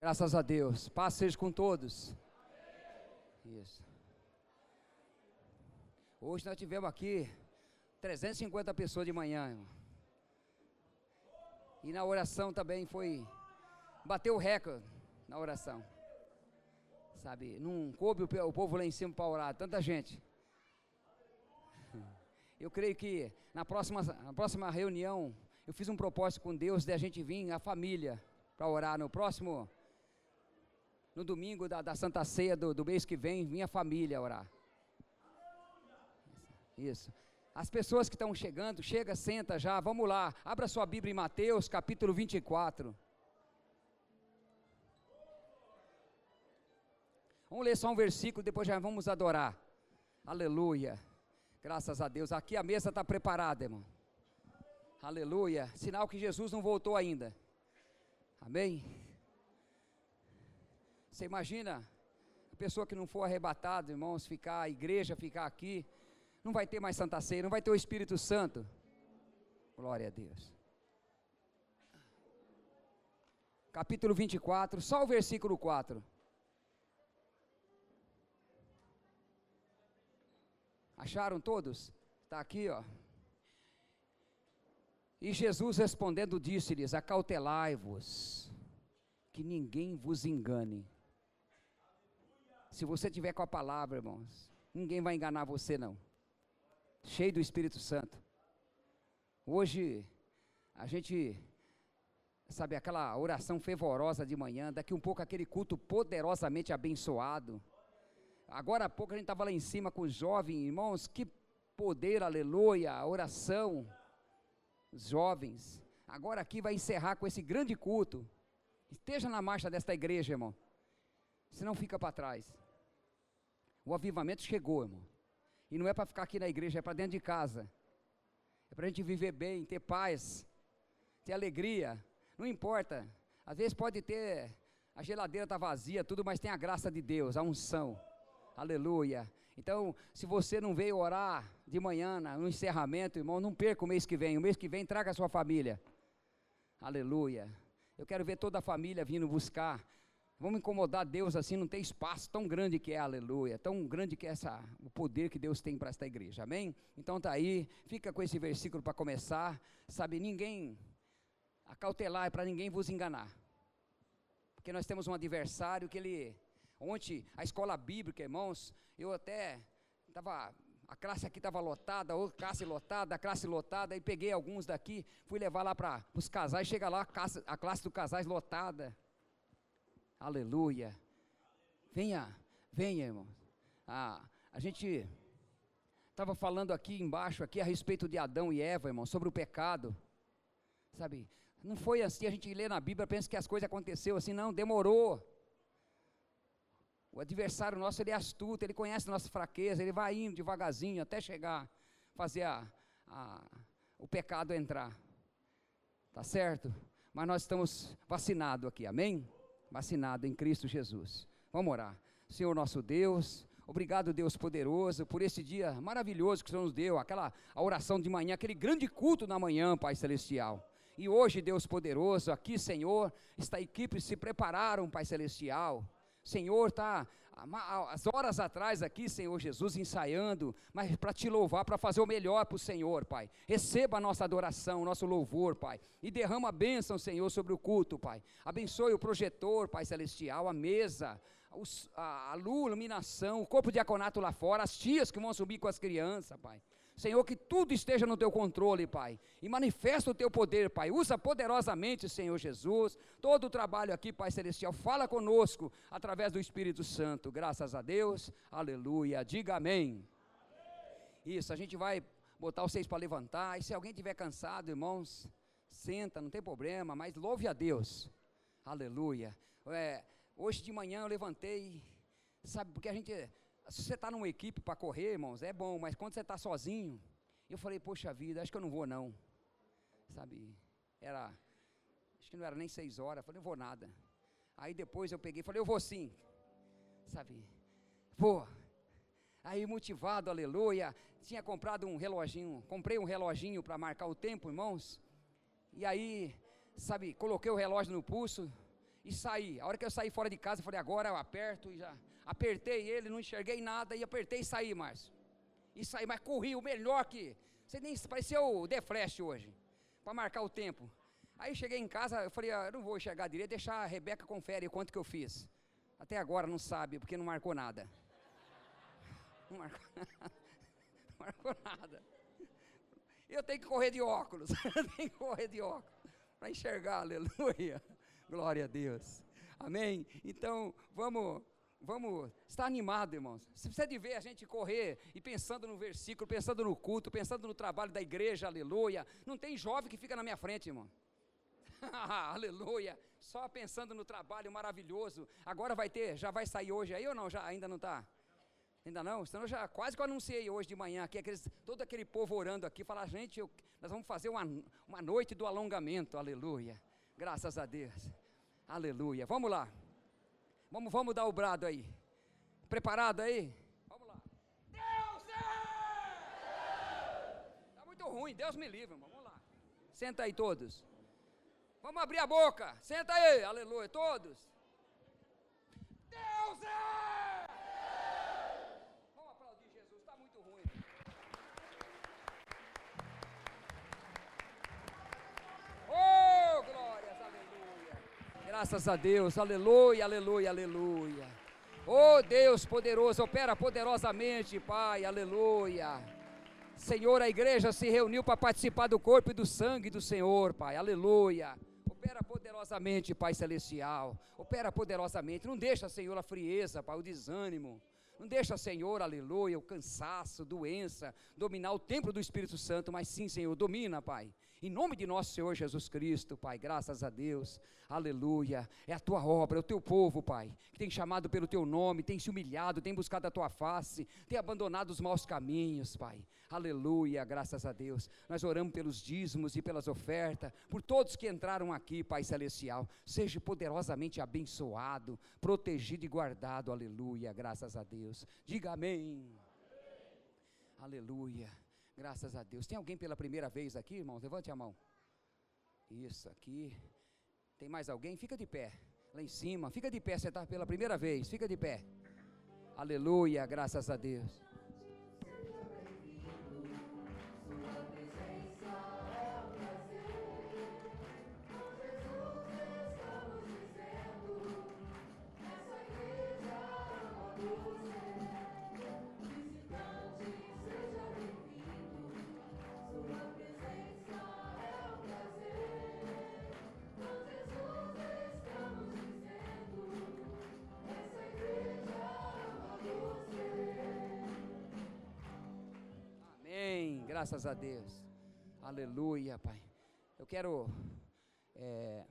Graças a Deus. Paz seja com todos. Isso. Hoje nós tivemos aqui 350 pessoas de manhã. E na oração também foi. Bateu o recorde na oração. Sabe? Não coube o povo lá em cima para orar. Tanta gente. Eu creio que na próxima, na próxima reunião eu fiz um propósito com Deus de a gente vir, a família, para orar no próximo no domingo da, da Santa Ceia do, do mês que vem, minha família orar. Isso. As pessoas que estão chegando, chega, senta já, vamos lá. Abra sua Bíblia em Mateus, capítulo 24. Vamos ler só um versículo, depois já vamos adorar. Aleluia. Graças a Deus. Aqui a mesa está preparada, irmão. Aleluia. Sinal que Jesus não voltou ainda. Amém. Você imagina a pessoa que não for arrebatada, irmãos, ficar, a igreja ficar aqui, não vai ter mais Santa Ceia, não vai ter o Espírito Santo. Glória a Deus. Capítulo 24, só o versículo 4. Acharam todos? Está aqui, ó. E Jesus respondendo disse-lhes: Acautelai-vos, que ninguém vos engane. Se você tiver com a palavra, irmãos, ninguém vai enganar você não. Cheio do Espírito Santo. Hoje a gente sabe aquela oração fervorosa de manhã, daqui um pouco aquele culto poderosamente abençoado. Agora há pouco a gente estava lá em cima com os jovens, irmãos, que poder, aleluia, oração, os jovens. Agora aqui vai encerrar com esse grande culto. Esteja na marcha desta igreja, irmão. Senão fica para trás. O avivamento chegou, irmão. E não é para ficar aqui na igreja, é para dentro de casa. É para a gente viver bem, ter paz, ter alegria. Não importa. Às vezes pode ter, a geladeira está vazia, tudo, mas tem a graça de Deus, a unção. Aleluia. Então, se você não veio orar de manhã no encerramento, irmão, não perca o mês que vem. O mês que vem, traga a sua família. Aleluia. Eu quero ver toda a família vindo buscar. Vamos incomodar Deus assim, não tem espaço tão grande que é, aleluia, tão grande que é essa, o poder que Deus tem para esta igreja, amém? Então tá aí, fica com esse versículo para começar, sabe, ninguém, acautelar é para ninguém vos enganar, porque nós temos um adversário que ele, ontem, a escola bíblica, irmãos, eu até, estava a classe aqui estava lotada, outra classe lotada, a classe lotada, e peguei alguns daqui, fui levar lá para os casais, chega lá a classe, a classe do casais lotada. Aleluia. Venha, venha, irmãos. Ah, a gente estava falando aqui embaixo, aqui a respeito de Adão e Eva, irmão, sobre o pecado. Sabe, não foi assim, a gente lê na Bíblia, pensa que as coisas aconteceram assim, não, demorou. O adversário nosso, ele é astuto, ele conhece a nossa fraqueza, ele vai indo devagarzinho até chegar, fazer a, a, o pecado entrar. Tá certo? Mas nós estamos vacinados aqui, amém? Vacinado em Cristo Jesus. Vamos orar. Senhor nosso Deus, Obrigado, Deus poderoso, por esse dia maravilhoso que o Senhor nos deu, aquela a oração de manhã, aquele grande culto na manhã, Pai Celestial. E hoje, Deus poderoso, aqui, Senhor, esta equipe se prepararam, Pai Celestial Senhor está as horas atrás aqui, Senhor Jesus, ensaiando, mas para te louvar, para fazer o melhor para o Senhor, Pai. Receba a nossa adoração, nosso louvor, Pai. E derrama a bênção, Senhor, sobre o culto, Pai. Abençoe o projetor, Pai Celestial, a mesa, a, a luz, a iluminação, o corpo de diaconato lá fora, as tias que vão subir com as crianças, Pai. Senhor, que tudo esteja no teu controle, Pai. E manifesta o teu poder, Pai. Usa poderosamente, Senhor Jesus, todo o trabalho aqui, Pai Celestial. Fala conosco através do Espírito Santo. Graças a Deus. Aleluia. Diga amém. Isso, a gente vai botar vocês para levantar. E se alguém estiver cansado, irmãos, senta, não tem problema, mas louve a Deus. Aleluia. É, hoje de manhã eu levantei, sabe, porque a gente se você está numa equipe para correr, irmãos, é bom, mas quando você está sozinho, eu falei, poxa vida, acho que eu não vou não. Sabe, era, acho que não era nem seis horas, eu falei, não vou nada. Aí depois eu peguei, falei, eu vou sim. Sabe, vou. Aí motivado, aleluia, tinha comprado um reloginho, comprei um reloginho para marcar o tempo, irmãos. E aí, sabe, coloquei o relógio no pulso e saí. A hora que eu saí fora de casa, eu falei, agora eu aperto e já. Apertei ele, não enxerguei nada e apertei e saí, Márcio. E saí, mas corri o melhor que. Você nem parecia o The Flash hoje, para marcar o tempo. Aí cheguei em casa, eu falei, ah, eu não vou enxergar direito, deixar a Rebeca confere quanto que eu fiz. Até agora não sabe, porque não marcou nada. Não marcou nada. Não marcou nada. Eu tenho que correr de óculos. eu tenho que correr de óculos. Para enxergar, aleluia. Glória a Deus. Amém? Então, vamos vamos estar animado, irmãos. Você precisa de ver a gente correr e pensando no versículo, pensando no culto, pensando no trabalho da igreja, aleluia. Não tem jovem que fica na minha frente, irmão. aleluia. Só pensando no trabalho maravilhoso. Agora vai ter, já vai sair hoje aí ou não? Já ainda não está? Ainda não? Senão eu já quase que eu anunciei hoje de manhã aqui, aqueles, todo aquele povo orando aqui, falar, gente, eu, nós vamos fazer uma, uma noite do alongamento, aleluia. Graças a Deus. Aleluia. Vamos lá. Vamos, vamos dar o brado aí. Preparado aí? Vamos lá. Deus é! Está muito ruim, Deus me livre. Vamos lá. Senta aí todos. Vamos abrir a boca. Senta aí, aleluia, todos. Deus é! Vamos aplaudir Jesus, está muito ruim. Oh, glórias, aleluia. Graças a Deus, aleluia, aleluia, aleluia. Oh Deus poderoso, opera poderosamente, Pai, aleluia. Senhor, a igreja se reuniu para participar do corpo e do sangue do Senhor, Pai, aleluia. Opera poderosamente, Pai Celestial. Opera poderosamente. Não deixa, Senhor, a frieza, Pai, o desânimo. Não deixa, Senhor, aleluia, o cansaço, doença, dominar o templo do Espírito Santo, mas sim, Senhor, domina, Pai. Em nome de nosso Senhor Jesus Cristo, Pai, graças a Deus, aleluia. É a tua obra, é o teu povo, Pai, que tem chamado pelo teu nome, tem se humilhado, tem buscado a tua face, tem abandonado os maus caminhos, Pai. Aleluia, graças a Deus. Nós oramos pelos dízimos e pelas ofertas, por todos que entraram aqui, Pai Celestial. Seja poderosamente abençoado, protegido e guardado, aleluia, graças a Deus. Diga amém. Aleluia. Graças a Deus. Tem alguém pela primeira vez aqui, irmão? Levante a mão. Isso aqui. Tem mais alguém? Fica de pé. Lá em cima. Fica de pé. Você está pela primeira vez. Fica de pé. Aleluia. Graças a Deus. Graças a Deus. Aleluia, Pai. Eu quero. É,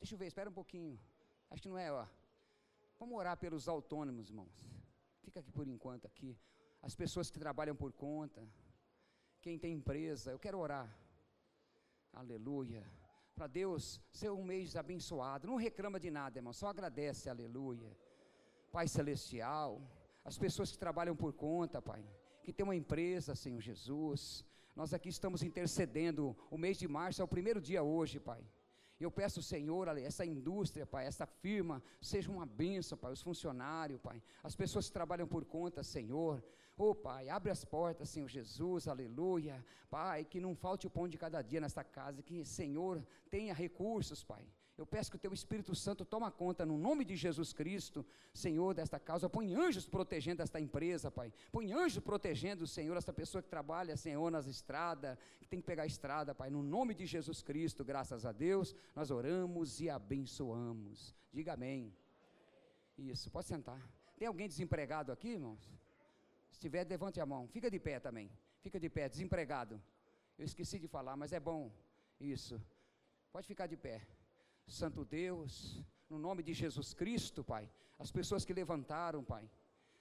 deixa eu ver, espera um pouquinho. Acho que não é, ó. Vamos orar pelos autônomos, irmãos. Fica aqui por enquanto aqui. As pessoas que trabalham por conta. Quem tem empresa. Eu quero orar. Aleluia. Para Deus ser um mês abençoado. Não reclama de nada, irmão. Só agradece, aleluia. Pai Celestial. As pessoas que trabalham por conta, Pai que tem uma empresa, Senhor Jesus. Nós aqui estamos intercedendo. O mês de março é o primeiro dia hoje, Pai. Eu peço, Senhor, essa indústria, Pai, essa firma, seja uma bênção, Pai, os funcionários, Pai, as pessoas que trabalham por conta, Senhor. Oh, Pai, abre as portas, Senhor Jesus, aleluia. Pai, que não falte o pão de cada dia nesta casa, que, Senhor, tenha recursos, Pai. Eu peço que o teu Espírito Santo toma conta no nome de Jesus Cristo, Senhor, desta causa. Põe anjos protegendo esta empresa, Pai. Põe anjos protegendo, Senhor, esta pessoa que trabalha, Senhor, nas estradas, que tem que pegar a estrada, Pai. No nome de Jesus Cristo, graças a Deus, nós oramos e abençoamos. Diga amém. Isso, pode sentar. Tem alguém desempregado aqui, irmãos? Se tiver, levante a mão. Fica de pé também. Fica de pé, desempregado. Eu esqueci de falar, mas é bom. Isso. Pode ficar de pé. Santo Deus, no nome de Jesus Cristo, Pai, as pessoas que levantaram, Pai.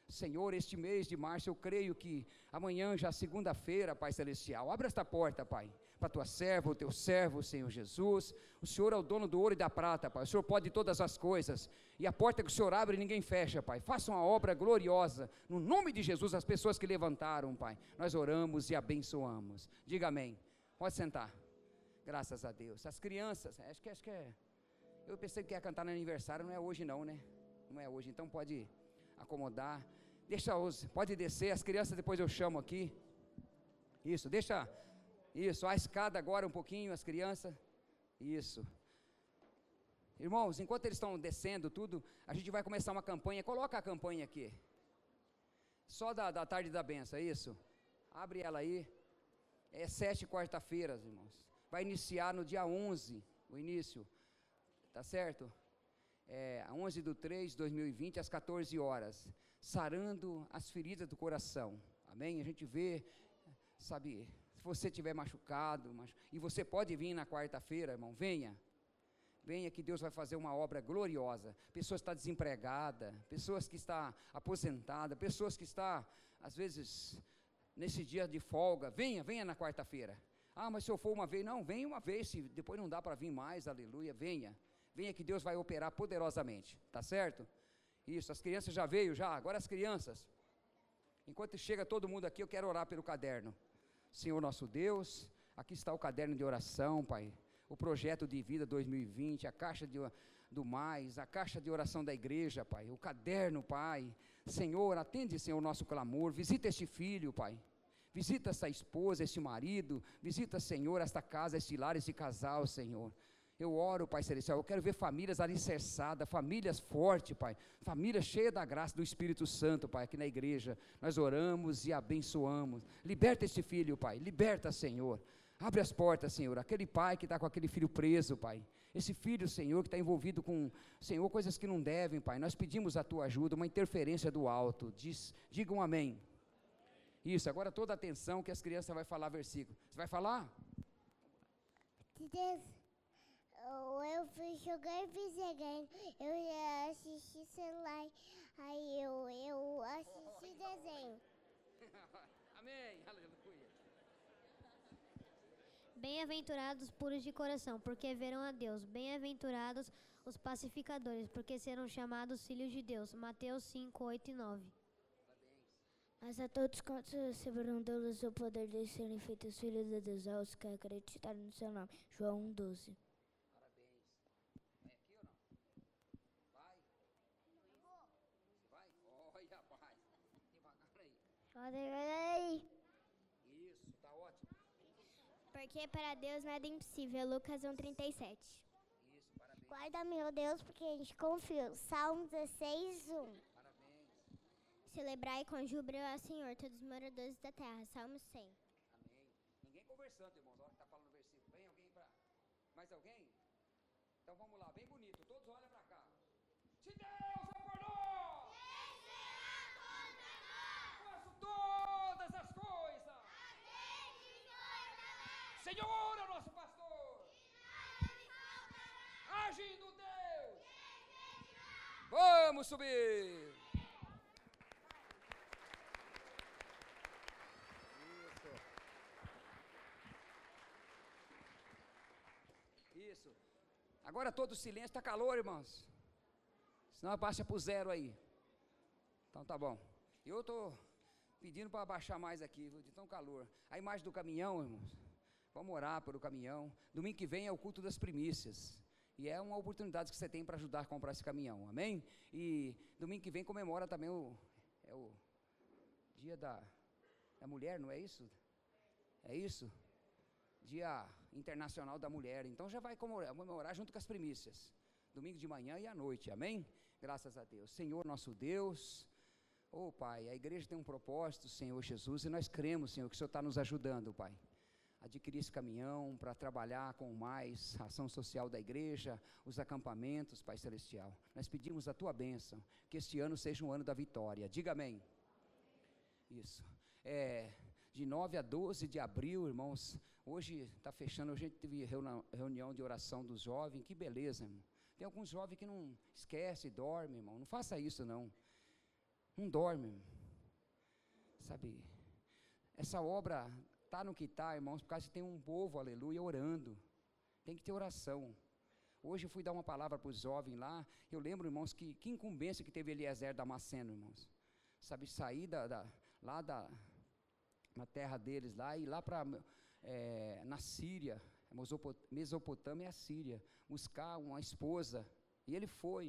Senhor, este mês de março, eu creio que amanhã, já segunda-feira, Pai Celestial, abre esta porta, Pai, para tua serva, o teu servo, Senhor Jesus. O Senhor é o dono do ouro e da prata, Pai. O Senhor pode todas as coisas. E a porta que o Senhor abre, ninguém fecha, Pai. Faça uma obra gloriosa. No nome de Jesus, as pessoas que levantaram, Pai. Nós oramos e abençoamos. Diga amém. Pode sentar. Graças a Deus. As crianças, acho que, acho que é. Eu pensei que ia cantar no aniversário, não é hoje não, né? Não é hoje, então pode acomodar. Deixa os, pode descer, as crianças depois eu chamo aqui. Isso, deixa, isso, a escada agora um pouquinho, as crianças. Isso. Irmãos, enquanto eles estão descendo tudo, a gente vai começar uma campanha. Coloca a campanha aqui. Só da, da tarde da benção, é isso? Abre ela aí. É sete quarta-feiras, irmãos. Vai iniciar no dia 11, o início. Tá certo? É, 11 do 3 de 2020, às 14 horas. Sarando as feridas do coração. Amém? A gente vê, sabe, se você estiver machucado, machu... e você pode vir na quarta-feira, irmão, venha venha que Deus vai fazer uma obra gloriosa. Pessoas que estão desempregadas, pessoas que estão aposentadas, pessoas que estão, às vezes, nesse dia de folga, venha, venha na quarta-feira. Ah, mas se eu for uma vez, não, venha uma vez, se depois não dá para vir mais, aleluia, venha. Venha que Deus vai operar poderosamente, tá certo? Isso, as crianças já veio já, agora as crianças. Enquanto chega todo mundo aqui, eu quero orar pelo caderno. Senhor nosso Deus, aqui está o caderno de oração, Pai o projeto de vida 2020, a caixa de, do mais, a caixa de oração da igreja, Pai, o caderno, Pai. Senhor, atende, Senhor, o nosso clamor, visita este filho, Pai. Visita essa esposa, este marido, visita, Senhor, esta casa, este lar, este casal, Senhor. Eu oro, Pai Celestial, eu quero ver famílias alicerçadas, famílias fortes, Pai. Famílias cheias da graça do Espírito Santo, Pai, aqui na igreja. Nós oramos e abençoamos. Liberta este filho, Pai. Liberta, Senhor. Abre as portas, Senhor. Aquele pai que está com aquele filho preso, Pai. Esse filho, Senhor, que está envolvido com, Senhor, coisas que não devem, Pai. Nós pedimos a tua ajuda, uma interferência do alto. Diz, diga um amém. Isso, agora toda atenção que as crianças vão falar versículo. Você vai falar? Deus, eu fui jogar videogame, eu assisti celular, aí eu, eu assisti desenho. amém, aleluia. Bem-aventurados puros de coração, porque verão a Deus. Bem-aventurados os pacificadores, porque serão chamados filhos de Deus. Mateus 5, 8 e 9. Mas a todos quantos receberam Deus o poder de serem feitos filhos de Deus, aos que acreditaram no seu nome. João 1, 12. Parabéns. Vai aqui ou não? Vai? Vai? Olha, pai. Aí. Porque para Deus nada é impossível. Lucas 1:37. Isso, parabéns. Guarda, meu Deus, porque a gente confia. Salmo 16, 1. Parabéns. Celebrai com júbilo ao Senhor, todos os moradores da terra. Salmo 100. Amém. Ninguém conversando, irmãos. Olha que está falando o versículo. Vem alguém para. Mais alguém? Então vamos lá, bem bonito. Todos olham para cá. Se Deus é por nós! Quem será contra nós? Faço todas as Senhor é o nosso pastor. Agindo Deus. Vamos subir. Isso. Isso. Agora todo silêncio, está calor, irmãos. Senão abaixa para o zero aí. Então tá bom. Eu estou pedindo para abaixar mais aqui, de tão calor. A imagem do caminhão, irmãos. Vamos orar pelo caminhão. Domingo que vem é o culto das primícias. E é uma oportunidade que você tem para ajudar a comprar esse caminhão. Amém? E domingo que vem comemora também o, é o dia da, da mulher, não é isso? É isso? Dia Internacional da Mulher. Então já vai comemorar, comemorar junto com as primícias. Domingo de manhã e à noite. Amém? Graças a Deus. Senhor nosso Deus. Oh, Pai, a igreja tem um propósito, Senhor Jesus, e nós cremos, Senhor, que o Senhor está nos ajudando, Pai adquirir esse caminhão para trabalhar com mais ação social da igreja, os acampamentos, Pai Celestial. Nós pedimos a tua bênção, que este ano seja um ano da vitória. Diga amém. Isso. É, de 9 a 12 de abril, irmãos, hoje está fechando, a gente teve reunião de oração dos jovens, que beleza, irmão. Tem alguns jovens que não esquece, dorme, irmão. Não faça isso, não. Não dorme. Sabe, essa obra está no que está, irmãos, por causa que tem um povo, aleluia, orando. Tem que ter oração. Hoje eu fui dar uma palavra para os jovens lá. Eu lembro, irmãos, que, que incumbência que teve Eliezer Damasceno, irmãos. Sabe, sair da, da, lá da na terra deles, lá e lá para é, na Síria. Mesopotâmia e a Síria, buscar uma esposa. E ele foi.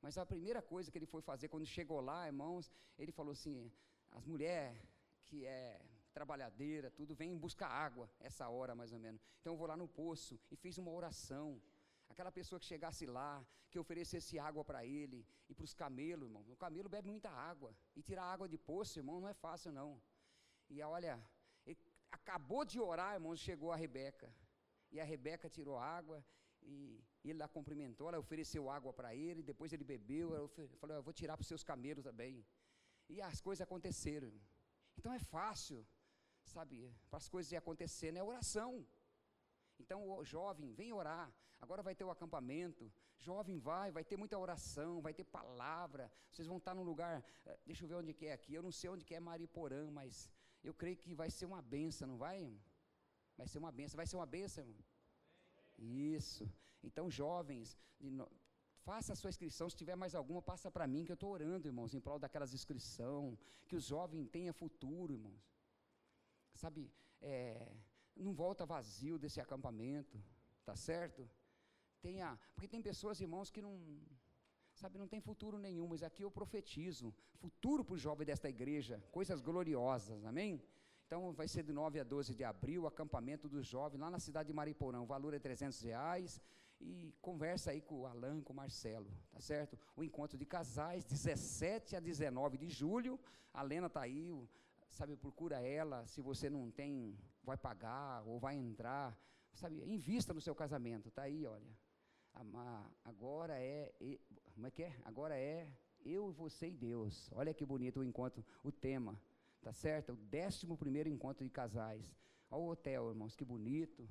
Mas a primeira coisa que ele foi fazer quando chegou lá, irmãos, ele falou assim: as mulheres que é trabalhadeira, tudo, vem buscar água, essa hora mais ou menos. Então eu vou lá no poço e fiz uma oração. Aquela pessoa que chegasse lá, que oferecesse água para ele e para os camelos, irmão. O camelo bebe muita água. E tirar água de poço, irmão, não é fácil não. E olha, acabou de orar, irmão, chegou a Rebeca. E a Rebeca tirou água e ele lá cumprimentou, ela ofereceu água para ele, depois ele bebeu, ela falou, eu vou tirar para os seus camelos também. E as coisas aconteceram. Então é fácil, sabe, para as coisas acontecerem, é oração. Então, o jovem, vem orar. Agora vai ter o acampamento. Jovem, vai, vai ter muita oração, vai ter palavra. Vocês vão estar num lugar, eh, deixa eu ver onde que é aqui. Eu não sei onde que é Mariporã, mas eu creio que vai ser uma benção, não vai? Vai ser uma benção. Vai ser uma benção, irmão? Isso. Então, jovens, faça a sua inscrição. Se tiver mais alguma, passa para mim, que eu estou orando, irmãos, em prol daquelas inscrições. Que os jovens tenham futuro, irmãos. Sabe, é, não volta vazio desse acampamento, tá certo? Tenha, porque tem pessoas, irmãos, que não, sabe, não tem futuro nenhum, mas aqui eu profetizo futuro para o jovem desta igreja, coisas gloriosas, amém? Então vai ser de 9 a 12 de abril, acampamento dos jovens lá na cidade de Mariporã, o valor é 300 reais, e conversa aí com o Alan, com o Marcelo, tá certo? O encontro de casais, 17 a 19 de julho, a Lena está aí, sabe, procura ela, se você não tem, vai pagar ou vai entrar, sabe, invista no seu casamento, tá aí, olha. Agora é, como é que é? Agora é eu, você e Deus. Olha que bonito o encontro, o tema, tá certo? O décimo primeiro encontro de casais. Olha o hotel, irmãos, que bonito.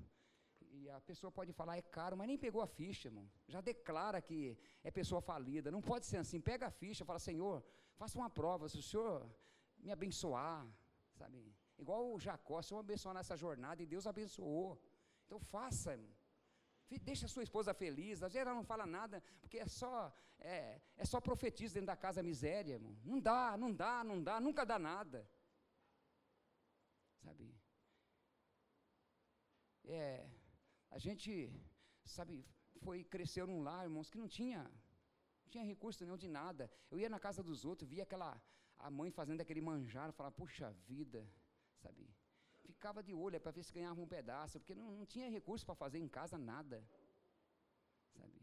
E a pessoa pode falar, é caro, mas nem pegou a ficha, irmão. Já declara que é pessoa falida. Não pode ser assim. Pega a ficha, fala, Senhor, faça uma prova. Se o Senhor me abençoar, sabe? Igual o Jacó, se eu abençoar nessa jornada e Deus abençoou. Então faça, deixa sua esposa feliz. Às vezes ela não fala nada, porque é só é, é só profetiza dentro da casa miséria, irmão. Não dá, não dá, não dá, nunca dá nada. Sabe? É, a gente, sabe, foi cresceu num lar, irmãos, que não tinha não tinha recurso nenhum de nada. Eu ia na casa dos outros, via aquela a mãe fazendo aquele manjar, falava, puxa vida, sabe? Ficava de olho é para ver se ganhava um pedaço, porque não, não tinha recurso para fazer em casa nada, sabe?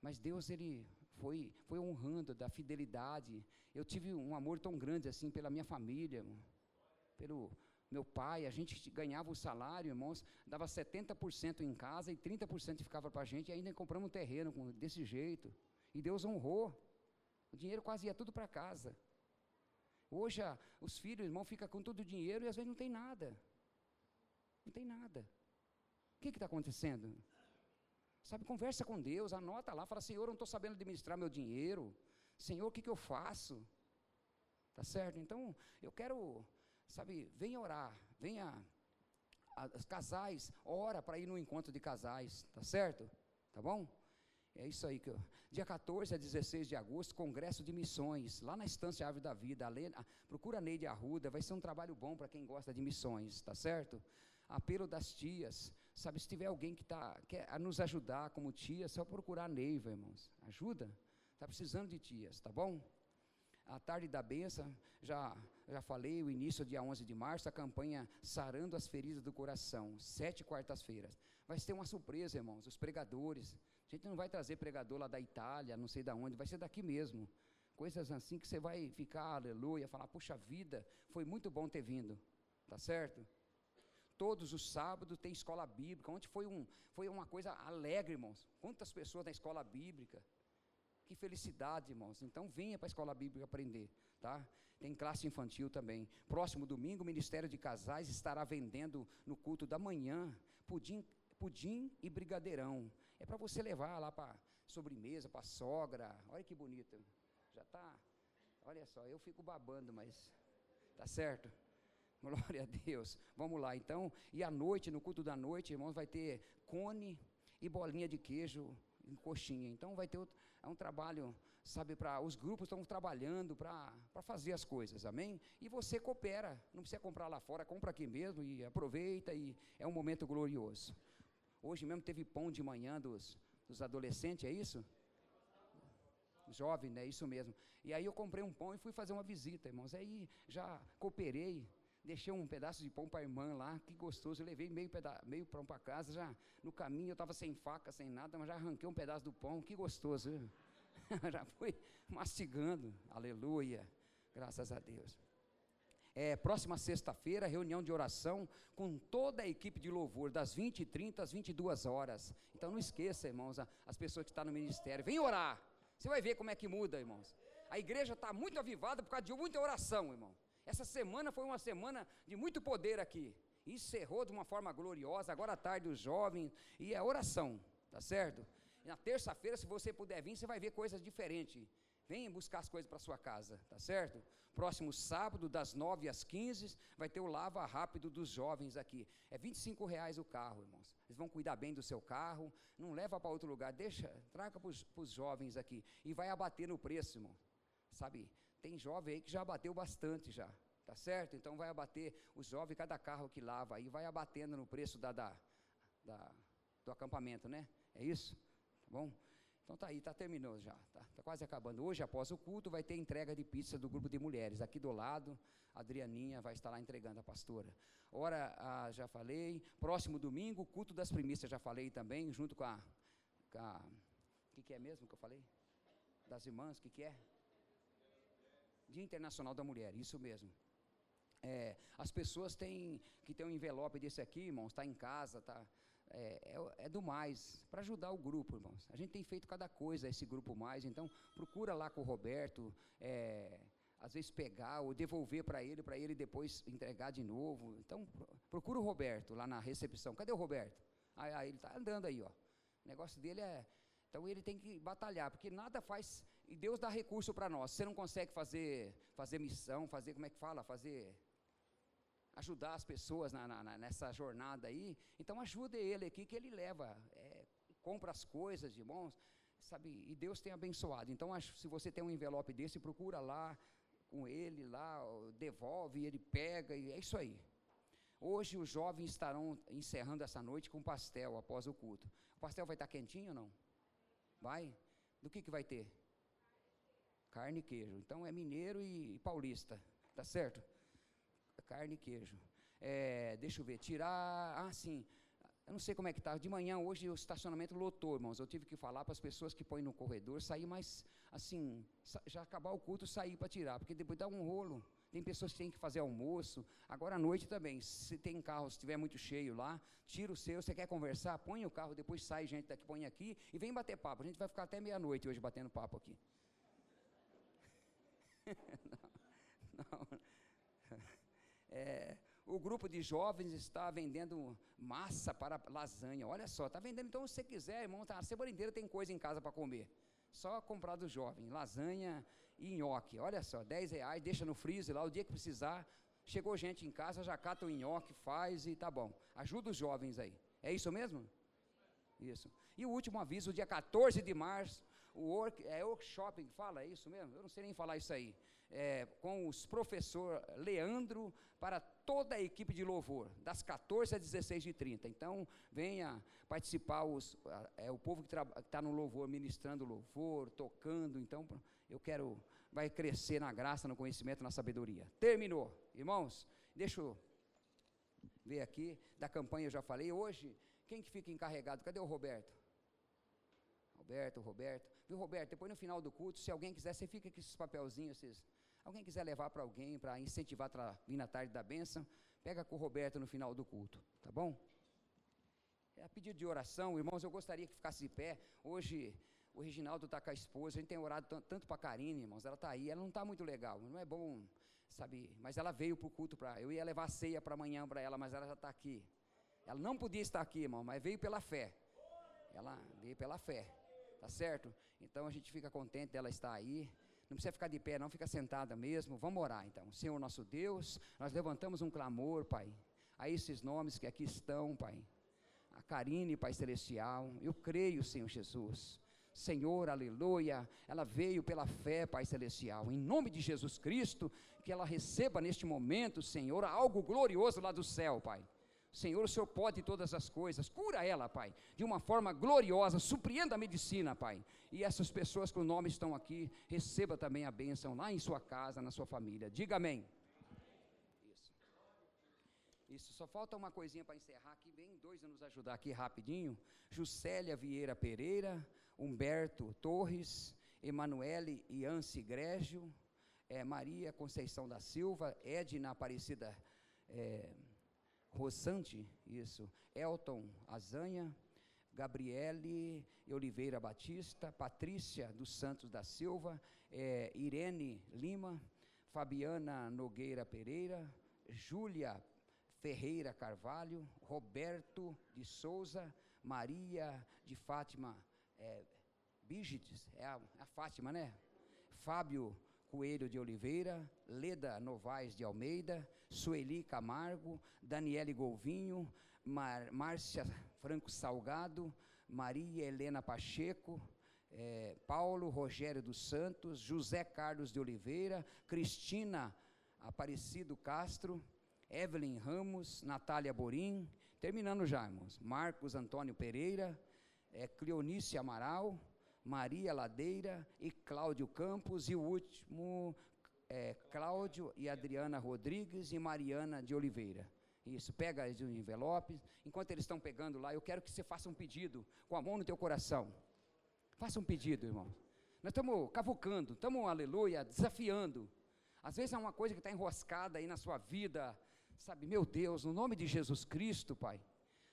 Mas Deus, Ele foi, foi honrando da fidelidade. Eu tive um amor tão grande assim pela minha família, pelo meu pai. A gente ganhava o salário, irmãos, dava 70% em casa e 30% ficava para a gente. E ainda compramos um terreno desse jeito. E Deus honrou. O dinheiro quase ia tudo para casa. Hoje a, os filhos, irmão, ficam com todo o dinheiro e às vezes não tem nada. Não tem nada. O que está acontecendo? Sabe, conversa com Deus, anota lá, fala, Senhor, eu não estou sabendo administrar meu dinheiro. Senhor, o que, que eu faço? Tá certo? Então, eu quero, sabe, venha orar, venha, os casais, ora para ir no encontro de casais, tá certo? Tá bom? É isso aí que. Dia 14 a 16 de agosto, Congresso de Missões, lá na Estância Árvore da Vida. A, procura a Neide Arruda, vai ser um trabalho bom para quem gosta de missões, tá certo? Apelo das tias, sabe, se tiver alguém que tá, quer nos ajudar como tia, só procurar a Neiva, irmãos. Ajuda? Está precisando de tias, tá bom? A tarde da benção, já, já falei, o início, dia 11 de março, a campanha Sarando as Feridas do Coração, sete quartas-feiras. Vai ter uma surpresa, irmãos, os pregadores, a gente não vai trazer pregador lá da Itália, não sei de onde, vai ser daqui mesmo. Coisas assim que você vai ficar, aleluia, falar, puxa vida, foi muito bom ter vindo. Tá certo? Todos os sábados tem escola bíblica. Ontem foi, um, foi uma coisa alegre, irmãos. Quantas pessoas na escola bíblica. Que felicidade, irmãos. Então venha para a escola bíblica aprender, tá? Tem classe infantil também. Próximo domingo, o Ministério de Casais estará vendendo no culto da manhã pudim, pudim e brigadeirão. É para você levar lá para sobremesa, para sogra. Olha que bonito. Já está. Olha só, eu fico babando, mas tá certo? Glória a Deus. Vamos lá, então. E à noite, no culto da noite, irmãos, vai ter cone e bolinha de queijo em coxinha. Então vai ter outro, é um trabalho, sabe, para os grupos estão trabalhando para fazer as coisas, amém? E você coopera, não precisa comprar lá fora, compra aqui mesmo e aproveita e é um momento glorioso. Hoje mesmo teve pão de manhã dos, dos adolescentes, é isso? Jovem, né? Isso mesmo. E aí eu comprei um pão e fui fazer uma visita, irmãos. Aí já cooperei, deixei um pedaço de pão para a irmã lá, que gostoso. Eu levei meio, peda meio pão para casa. Já no caminho eu estava sem faca, sem nada, mas já arranquei um pedaço do pão, que gostoso. já fui mastigando. Aleluia. Graças a Deus. É, próxima sexta-feira, reunião de oração com toda a equipe de louvor, das 20 e 30 às 22 horas. Então não esqueça, irmãos, as pessoas que estão no ministério. Vem orar. Você vai ver como é que muda, irmãos. A igreja está muito avivada por causa de muita oração, irmão. Essa semana foi uma semana de muito poder aqui. Encerrou de uma forma gloriosa. Agora à tarde os jovens e a oração, tá certo? E na terça-feira, se você puder vir, você vai ver coisas diferentes. Venha buscar as coisas para sua casa, tá certo? Próximo sábado, das 9 às 15, vai ter o lava rápido dos jovens aqui. É 25 reais o carro, irmãos. Eles vão cuidar bem do seu carro, não leva para outro lugar, deixa, traga para os jovens aqui. E vai abater no preço, irmão. Sabe, tem jovem aí que já abateu bastante já. Tá certo? Então vai abater os jovens, cada carro que lava aí, vai abatendo no preço da, da, da do acampamento, né? É isso? Tá bom? Então tá aí, tá terminou já, tá, tá, quase acabando. Hoje, após o culto, vai ter entrega de pizza do grupo de mulheres. Aqui do lado, a Adrianinha vai estar lá entregando a pastora. Ora, ah, já falei. Próximo domingo, culto das primícias, já falei também, junto com a. O que, que é mesmo que eu falei? Das irmãs, o que, que é? Dia Internacional da Mulher, isso mesmo. É, as pessoas têm que ter um envelope desse aqui, irmãos, está em casa, está é, é, é do mais, para ajudar o grupo, irmãos. A gente tem feito cada coisa, esse grupo mais, então procura lá com o Roberto, é, às vezes pegar ou devolver para ele, para ele depois entregar de novo. Então procura o Roberto lá na recepção. Cadê o Roberto? Ah, ah ele está andando aí, ó. O negócio dele é. Então ele tem que batalhar, porque nada faz. E Deus dá recurso para nós. Você não consegue fazer, fazer missão, fazer, como é que fala? Fazer ajudar as pessoas na, na, nessa jornada aí, então ajude ele aqui que ele leva, é, compra as coisas, irmãos, sabe, e Deus tem abençoado. Então, se você tem um envelope desse, procura lá com ele lá, devolve, ele pega, e é isso aí. Hoje os jovens estarão encerrando essa noite com pastel após o culto. O pastel vai estar quentinho ou não? Vai? Do que, que vai ter? Carne e queijo. Então é mineiro e paulista, tá certo? Carne e queijo. É, deixa eu ver, tirar. Ah, sim. Eu não sei como é que está. De manhã, hoje, o estacionamento lotou, irmãos. Eu tive que falar para as pessoas que põem no corredor sair mais, assim, já acabar o culto, sair para tirar, porque depois dá um rolo. Tem pessoas que têm que fazer almoço. Agora à noite também, se tem carro, se estiver muito cheio lá, tira o seu. Você quer conversar? Põe o carro, depois sai gente daqui, põe aqui e vem bater papo. A gente vai ficar até meia-noite hoje batendo papo aqui. não, não. É, o grupo de jovens está vendendo massa para lasanha. Olha só, está vendendo. Então, se você quiser, irmão, tá, a semana inteira tem coisa em casa para comer. Só comprar do jovem, lasanha e nhoque. Olha só, 10 reais, deixa no freezer lá, o dia que precisar. Chegou gente em casa, já cata o nhoque, faz e tá bom. Ajuda os jovens aí. É isso mesmo? Isso. E o último aviso, dia 14 de março, o work, é workshop fala, é isso mesmo? Eu não sei nem falar isso aí é, com os professor Leandro para toda a equipe de louvor, das 14 às 16 e 30. Então, venha participar os, é, o povo que está no louvor, ministrando louvor, tocando. Então, eu quero, vai crescer na graça, no conhecimento, na sabedoria. Terminou. Irmãos, deixa eu ver aqui, da campanha eu já falei. Hoje, quem que fica encarregado? Cadê o Roberto? Roberto, Roberto. Viu, Roberto? Depois no final do culto, se alguém quiser, você fica com esses papelzinhos, esses Alguém quiser levar para alguém, para incentivar para vir na tarde da bênção, pega com o Roberto no final do culto, tá bom? É a pedido de oração, irmãos, eu gostaria que ficasse de pé. Hoje o Reginaldo está com a esposa, a gente tem orado tanto para a Karine, irmãos, ela está aí, ela não está muito legal, não é bom, sabe, mas ela veio para o culto, para eu ia levar ceia para amanhã para ela, mas ela já está aqui. Ela não podia estar aqui, irmão, mas veio pela fé. Ela veio pela fé, tá certo? Então a gente fica contente dela estar aí. Não precisa ficar de pé, não, fica sentada mesmo. Vamos orar então. Senhor nosso Deus, nós levantamos um clamor, Pai, a esses nomes que aqui estão, Pai. A Karine, Pai Celestial. Eu creio, Senhor Jesus. Senhor, aleluia, ela veio pela fé, Pai Celestial, em nome de Jesus Cristo, que ela receba neste momento, Senhor, algo glorioso lá do céu, Pai. Senhor, o Senhor pode todas as coisas. Cura ela, Pai, de uma forma gloriosa. Surpreenda a medicina, Pai. E essas pessoas que o nome estão aqui, receba também a bênção lá em sua casa, na sua família. Diga amém. Isso. Isso. Só falta uma coisinha para encerrar aqui. Vem dois a nos ajudar aqui rapidinho. Juscelia Vieira Pereira, Humberto Torres, Emanuele Iance Grégio, é, Maria Conceição da Silva, Edna Aparecida. É, Rossante, isso, Elton Azanha, Gabriele Oliveira Batista, Patrícia dos Santos da Silva, é, Irene Lima, Fabiana Nogueira Pereira, Júlia Ferreira Carvalho, Roberto de Souza, Maria de Fátima é, Bigites, é a, a Fátima, né? Fábio Coelho de Oliveira, Leda Novaes de Almeida, Sueli Camargo, Daniele Golvinho, Mar, Márcia Franco Salgado, Maria Helena Pacheco, é, Paulo Rogério dos Santos, José Carlos de Oliveira, Cristina Aparecido Castro, Evelyn Ramos, Natália Borim, terminando já, irmãos, Marcos Antônio Pereira, é, Cleonice Amaral, Maria Ladeira e Cláudio Campos, e o último, é, Cláudio e Adriana Rodrigues e Mariana de Oliveira. Isso, pega os envelopes. Enquanto eles estão pegando lá, eu quero que você faça um pedido com a mão no teu coração. Faça um pedido, irmão. Nós estamos cavucando, estamos, aleluia, desafiando. Às vezes é uma coisa que está enroscada aí na sua vida, sabe? Meu Deus, no nome de Jesus Cristo, Pai.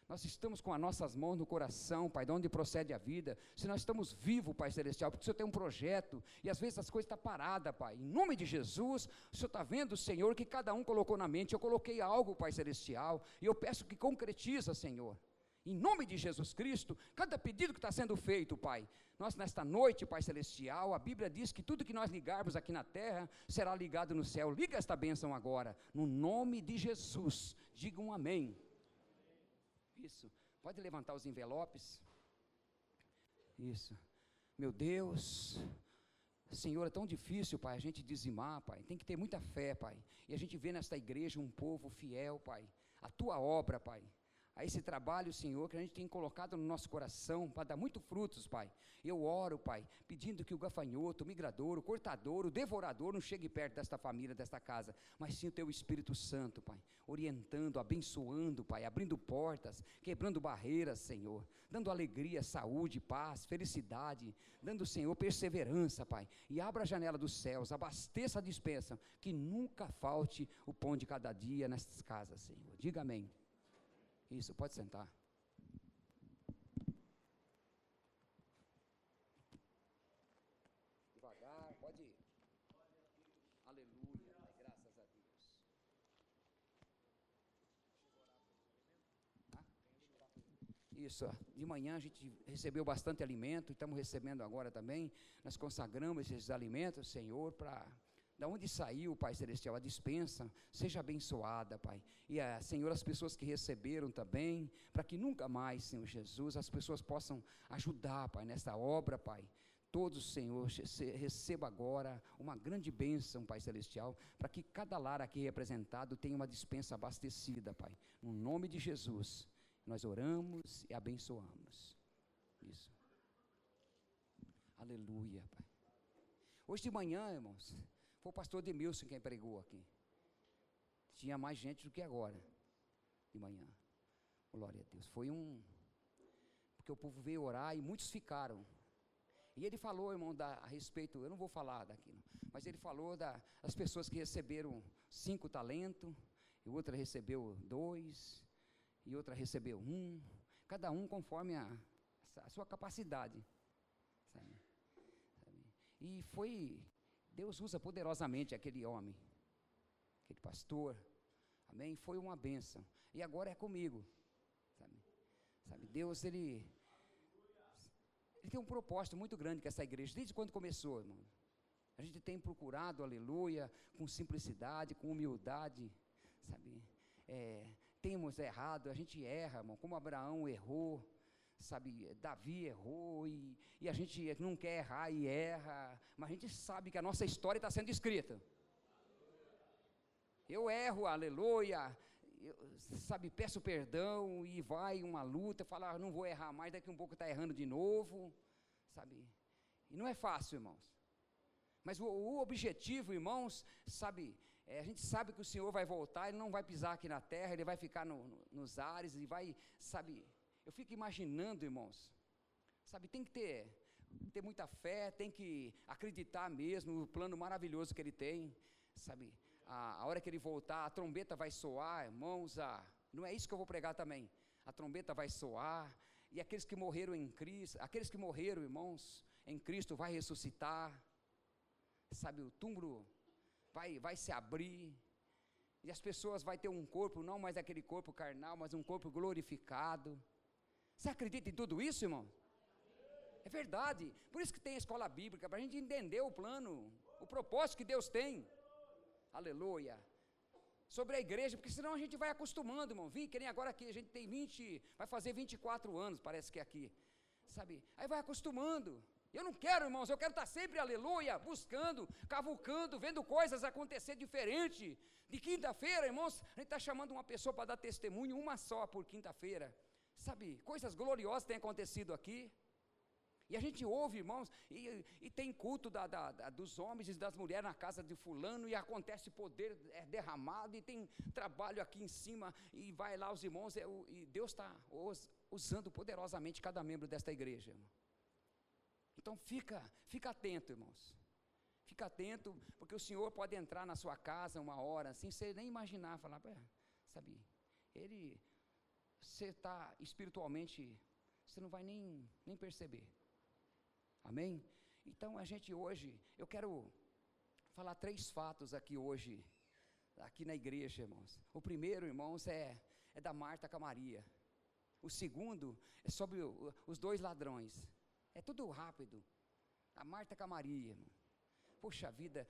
Nós estamos com as nossas mãos no coração, Pai, de onde procede a vida. Se nós estamos vivos, Pai Celestial, porque o Senhor tem um projeto e às vezes as coisas estão tá paradas, Pai. Em nome de Jesus, o Senhor está vendo, Senhor, que cada um colocou na mente. Eu coloquei algo, Pai Celestial, e eu peço que concretiza, Senhor. Em nome de Jesus Cristo, cada pedido que está sendo feito, Pai. Nós, nesta noite, Pai Celestial, a Bíblia diz que tudo que nós ligarmos aqui na terra será ligado no céu. Liga esta bênção agora, no nome de Jesus. Diga um amém. Isso. Pode levantar os envelopes. Isso. Meu Deus. Senhor, é tão difícil, Pai, a gente dizimar, Pai. Tem que ter muita fé, Pai. E a gente vê nesta igreja um povo fiel, Pai. A tua obra, Pai a esse trabalho, Senhor, que a gente tem colocado no nosso coração para dar muito frutos, Pai. Eu oro, Pai, pedindo que o gafanhoto, o migrador, o cortador, o devorador não chegue perto desta família, desta casa, mas sim o Teu Espírito Santo, Pai, orientando, abençoando, Pai, abrindo portas, quebrando barreiras, Senhor, dando alegria, saúde, paz, felicidade, dando, Senhor, perseverança, Pai, e abra a janela dos céus, abasteça a dispensa, que nunca falte o pão de cada dia nestas casas, Senhor. Diga amém. Isso, pode sentar. Devagar, pode ir. Aleluia, graças a Deus. Isso, de manhã a gente recebeu bastante alimento, estamos recebendo agora também. Nós consagramos esses alimentos, Senhor, para da onde saiu, Pai Celestial, a dispensa, seja abençoada, Pai. E, a, Senhor, as pessoas que receberam também, para que nunca mais, Senhor Jesus, as pessoas possam ajudar, Pai, nessa obra, Pai. Todos, Senhor, receba agora uma grande bênção, Pai Celestial, para que cada lar aqui representado tenha uma dispensa abastecida, Pai. No nome de Jesus, nós oramos e abençoamos. Isso. Aleluia, Pai. Hoje de manhã, irmãos, foi o pastor Demilson quem pregou aqui. Tinha mais gente do que agora, de manhã. Glória a Deus. Foi um. Porque o povo veio orar e muitos ficaram. E ele falou, irmão, da, a respeito, eu não vou falar daquilo, mas ele falou da, das pessoas que receberam cinco talentos, e outra recebeu dois, e outra recebeu um, cada um conforme a, a sua capacidade. Sabe? E foi Deus usa poderosamente aquele homem, aquele pastor, amém? Foi uma bênção, e agora é comigo, sabe? sabe? Deus, ele, ele tem um propósito muito grande com essa igreja, desde quando começou, irmão. A gente tem procurado, aleluia, com simplicidade, com humildade, sabe? É, temos errado, a gente erra, irmão, como Abraão errou, sabe, Davi errou e, e a gente não quer errar e erra, mas a gente sabe que a nossa história está sendo escrita. Eu erro, aleluia, eu, sabe, peço perdão e vai uma luta, fala, ah, não vou errar mais, daqui um pouco está errando de novo, sabe? E não é fácil, irmãos. Mas o, o objetivo, irmãos, sabe, é, a gente sabe que o Senhor vai voltar, Ele não vai pisar aqui na terra, Ele vai ficar no, no, nos ares e vai, sabe, eu fico imaginando, irmãos, sabe, tem que ter, ter muita fé, tem que acreditar mesmo no plano maravilhoso que Ele tem, sabe, a, a hora que Ele voltar, a trombeta vai soar, irmãos, a, não é isso que eu vou pregar também, a trombeta vai soar, e aqueles que morreram em Cristo, aqueles que morreram, irmãos, em Cristo vai ressuscitar, sabe, o túmulo vai, vai se abrir, e as pessoas vão ter um corpo, não mais aquele corpo carnal, mas um corpo glorificado. Você acredita em tudo isso, irmão? É verdade. Por isso que tem a escola bíblica, para a gente entender o plano, o propósito que Deus tem. Aleluia. Sobre a igreja, porque senão a gente vai acostumando, irmão. Vim, que nem agora aqui, a gente tem 20, vai fazer 24 anos, parece que aqui. Sabe? Aí vai acostumando. Eu não quero, irmãos, eu quero estar sempre, aleluia, buscando, cavucando, vendo coisas acontecer diferente. De quinta-feira, irmãos, a gente está chamando uma pessoa para dar testemunho, uma só por quinta-feira. Sabe, coisas gloriosas têm acontecido aqui. E a gente ouve, irmãos, e, e tem culto da, da, da, dos homens e das mulheres na casa de fulano, e acontece poder é derramado, e tem trabalho aqui em cima, e vai lá os irmãos, é, o, e Deus está usando poderosamente cada membro desta igreja. Irmão. Então fica, fica atento, irmãos. Fica atento, porque o Senhor pode entrar na sua casa uma hora, assim, você nem imaginar, falar, sabe, ele, você está espiritualmente, você não vai nem, nem perceber. Amém? Então a gente hoje, eu quero falar três fatos aqui hoje, aqui na igreja, irmãos. O primeiro, irmãos, é, é da Marta com a Maria. O segundo é sobre os dois ladrões. É tudo rápido. A Marta com a Maria, irmão. Poxa vida,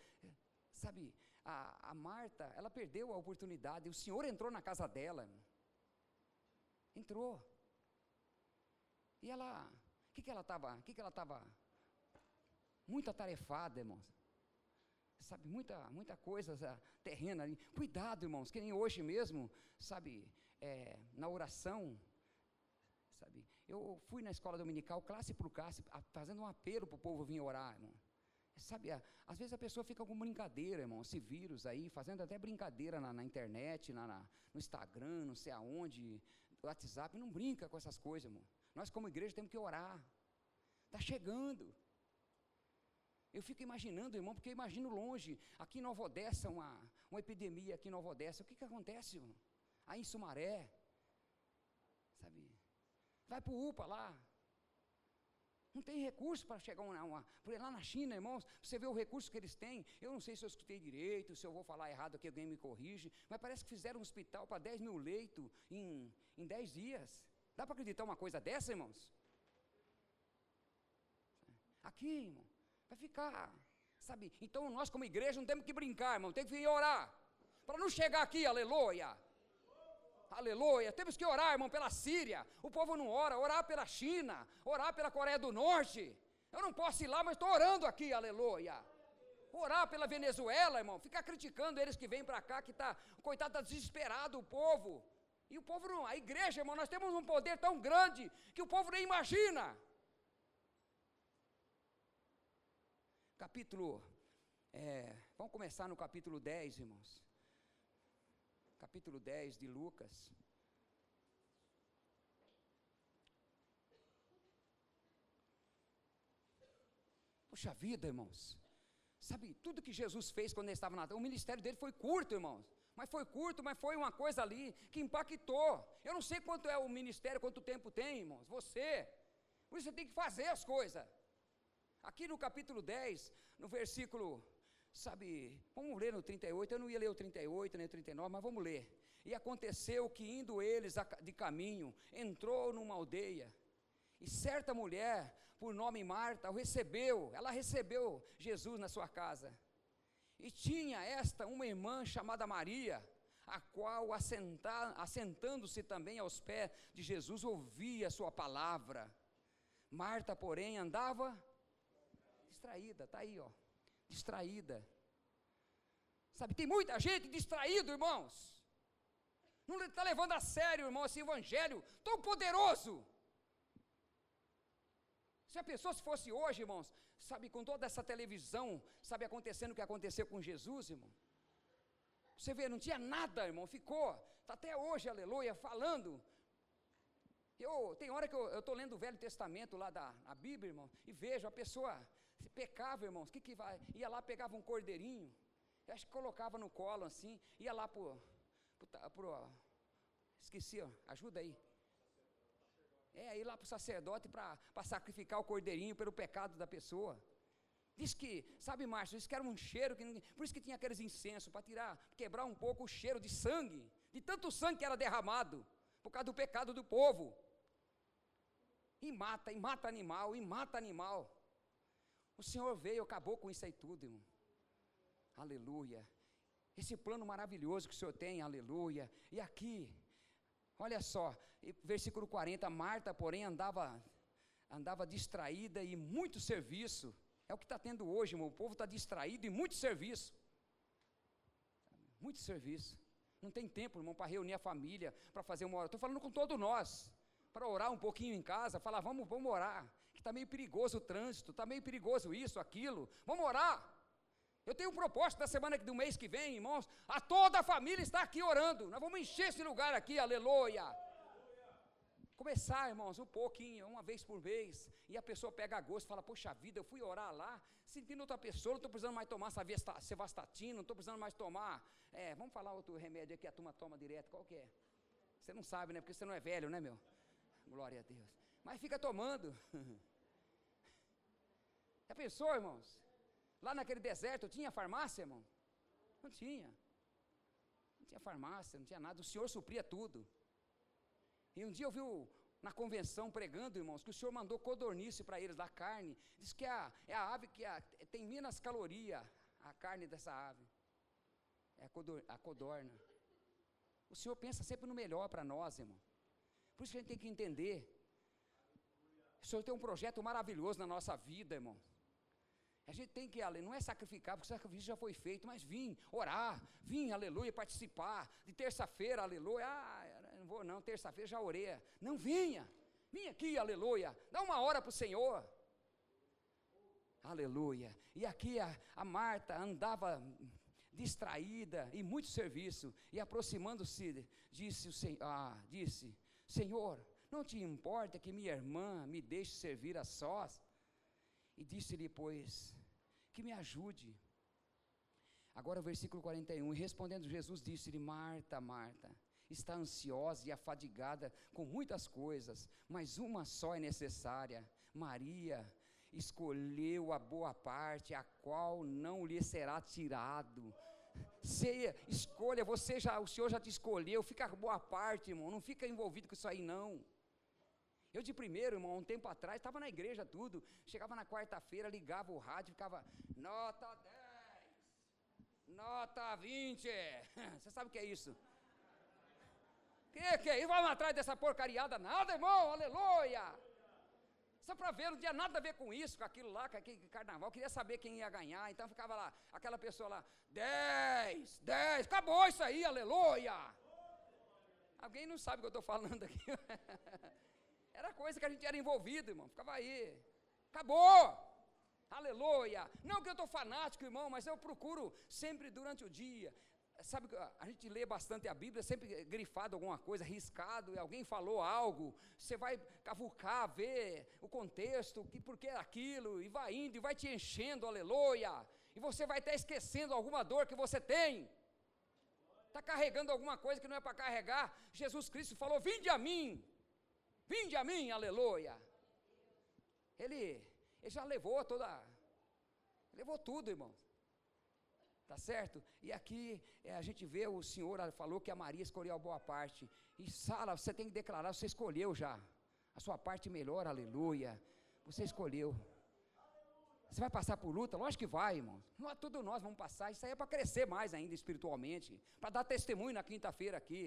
sabe, a, a Marta, ela perdeu a oportunidade. O Senhor entrou na casa dela. Irmão. Entrou. E ela, o que, que ela estava, o que, que ela estava? Muito atarefada, irmãos. Sabe, muita, muita coisa terrena ali. Cuidado, irmãos, que nem hoje mesmo, sabe, é, na oração, sabe? Eu fui na escola dominical, classe por classe, fazendo um apelo para o povo vir orar, irmão. Sabe, às vezes a pessoa fica com brincadeira, irmão, esse vírus aí, fazendo até brincadeira na, na internet, na, na, no Instagram, não sei aonde, WhatsApp, não brinca com essas coisas, irmão. Nós como igreja temos que orar. Está chegando. Eu fico imaginando, irmão, porque eu imagino longe, aqui em Nova Odessa, uma, uma epidemia aqui em Nova Odessa, o que, que acontece, irmão? Aí em Sumaré, sabe, Vai para o UPA lá. Não tem recurso para chegar uma, uma. Lá na China, irmãos, você vê o recurso que eles têm. Eu não sei se eu escutei direito, se eu vou falar errado aqui, alguém me corrige. Mas parece que fizeram um hospital para 10 mil leitos em, em 10 dias. Dá para acreditar uma coisa dessa, irmãos? Aqui, irmão, vai ficar. Sabe? Então nós, como igreja, não temos que brincar, irmão, temos que vir orar. Para não chegar aqui, aleluia Aleluia. Temos que orar, irmão, pela Síria. O povo não ora. Orar pela China. Orar pela Coreia do Norte. Eu não posso ir lá, mas estou orando aqui. Aleluia. Orar pela Venezuela, irmão. Ficar criticando eles que vêm para cá, que está, coitado, está desesperado o povo. E o povo não. A igreja, irmão, nós temos um poder tão grande que o povo nem imagina. Capítulo. É, vamos começar no capítulo 10, irmãos capítulo 10 de Lucas. Puxa vida, irmãos. Sabe, tudo que Jesus fez quando ele estava na terra, o ministério dele foi curto, irmãos. Mas foi curto, mas foi uma coisa ali que impactou. Eu não sei quanto é o ministério, quanto tempo tem, irmãos. Você. Por isso você tem que fazer as coisas. Aqui no capítulo 10, no versículo Sabe, vamos ler no 38, eu não ia ler o 38 nem o 39, mas vamos ler. E aconteceu que indo eles de caminho, entrou numa aldeia, e certa mulher, por nome Marta, o recebeu, ela recebeu Jesus na sua casa. E tinha esta uma irmã chamada Maria, a qual, assentando-se também aos pés de Jesus, ouvia a sua palavra. Marta, porém, andava distraída, está aí, ó distraída. Sabe, tem muita gente distraída, irmãos. Não está levando a sério, irmão, esse evangelho tão poderoso. Se a pessoa se fosse hoje, irmãos, sabe, com toda essa televisão, sabe, acontecendo o que aconteceu com Jesus, irmão. Você vê, não tinha nada, irmão, ficou, está até hoje, aleluia, falando. Eu, tem hora que eu estou lendo o Velho Testamento lá da a Bíblia, irmão, e vejo a pessoa se pecava, irmãos, que que vai? Ia lá, pegava um cordeirinho, acho que colocava no colo assim, ia lá pro, pro, pro esqueci, ó, ajuda aí. É, ir lá para o sacerdote para sacrificar o cordeirinho pelo pecado da pessoa. Diz que, sabe, Márcio, isso que era um cheiro, que ninguém, por isso que tinha aqueles incensos, para tirar, quebrar um pouco o cheiro de sangue, de tanto sangue que era derramado, por causa do pecado do povo. E mata, e mata animal, e mata animal. O Senhor veio, acabou com isso aí tudo, irmão. Aleluia. Esse plano maravilhoso que o Senhor tem, aleluia. E aqui, olha só, versículo 40, Marta, porém, andava andava distraída e muito serviço. É o que está tendo hoje, irmão. O povo está distraído e muito serviço. Muito serviço. Não tem tempo, irmão, para reunir a família, para fazer uma hora. Estou falando com todos nós. Para orar um pouquinho em casa, falar, vamos, vamos orar. Que está meio perigoso o trânsito, está meio perigoso isso, aquilo. Vamos orar. Eu tenho um propósito da semana do mês que vem, irmãos. A toda a família está aqui orando. Nós vamos encher esse lugar aqui, aleluia. Começar, irmãos, um pouquinho, uma vez por mês. E a pessoa pega gosto e fala: Poxa vida, eu fui orar lá, sentindo outra pessoa, não estou precisando mais tomar cevastatina, não estou precisando mais tomar. É, vamos falar outro remédio aqui, a turma toma direto, qual que é? Você não sabe, né? Porque você não é velho, né, meu? Glória a Deus. Mas fica tomando. Já pensou, irmãos? Lá naquele deserto tinha farmácia, irmão? Não tinha. Não tinha farmácia, não tinha nada. O Senhor supria tudo. E um dia eu vi na convenção pregando, irmãos, que o Senhor mandou codornice para eles, da carne. Diz que é a, é a ave que tem menos caloria, a carne dessa ave. É a, codor, a codorna. O Senhor pensa sempre no melhor para nós, irmão. Por isso que a gente tem que entender. O Senhor tem um projeto maravilhoso na nossa vida, irmão. A gente tem que, não é sacrificar, porque o sacrifício já foi feito, mas vim orar, vim, aleluia, participar. De terça-feira, aleluia, ah, não vou não, terça-feira já orei. Não vinha, vinha aqui, aleluia, dá uma hora para o Senhor. Aleluia. E aqui a, a Marta andava distraída e muito serviço, e aproximando-se, disse o Senhor, ah, disse, Senhor, não te importa que minha irmã me deixe servir a sós? E disse-lhe, pois, que me ajude. Agora o versículo 41, e respondendo Jesus disse-lhe, Marta, Marta, está ansiosa e afadigada com muitas coisas, mas uma só é necessária. Maria escolheu a boa parte, a qual não lhe será tirado. Você escolha, você já, o Senhor já te escolheu, fica boa parte, irmão, não fica envolvido com isso aí não. Eu de primeiro, irmão, um tempo atrás, estava na igreja tudo, chegava na quarta-feira, ligava o rádio, ficava, nota 10, nota 20, você sabe o que é isso? Que que é? E vamos atrás dessa porcariada? Nada, irmão, aleluia! Só para ver, não tinha nada a ver com isso, com aquilo lá, com aquele carnaval, queria saber quem ia ganhar, então ficava lá, aquela pessoa lá, 10, 10, acabou isso aí, aleluia! Alguém não sabe o que eu estou falando aqui. Era coisa que a gente era envolvido, irmão. Ficava aí. Acabou! Aleluia! Não que eu estou fanático, irmão, mas eu procuro sempre durante o dia. Sabe, a gente lê bastante a Bíblia, sempre grifado alguma coisa, riscado, e alguém falou algo, você vai cavucar, ver o contexto, que por que aquilo, e vai indo, e vai te enchendo, aleluia, e você vai até esquecendo alguma dor que você tem, está carregando alguma coisa que não é para carregar. Jesus Cristo falou: Vinde a mim, Vinde a mim, aleluia. Ele, ele já levou toda, levou tudo, irmão. Tá certo? E aqui é, a gente vê o Senhor falou que a Maria escolheu a boa parte. E Sala, você tem que declarar, você escolheu já. A sua parte melhor, aleluia. Você escolheu. Você vai passar por luta? Lógico que vai, irmão. Não é tudo nós vamos passar. Isso aí é para crescer mais ainda espiritualmente. Para dar testemunho na quinta-feira aqui.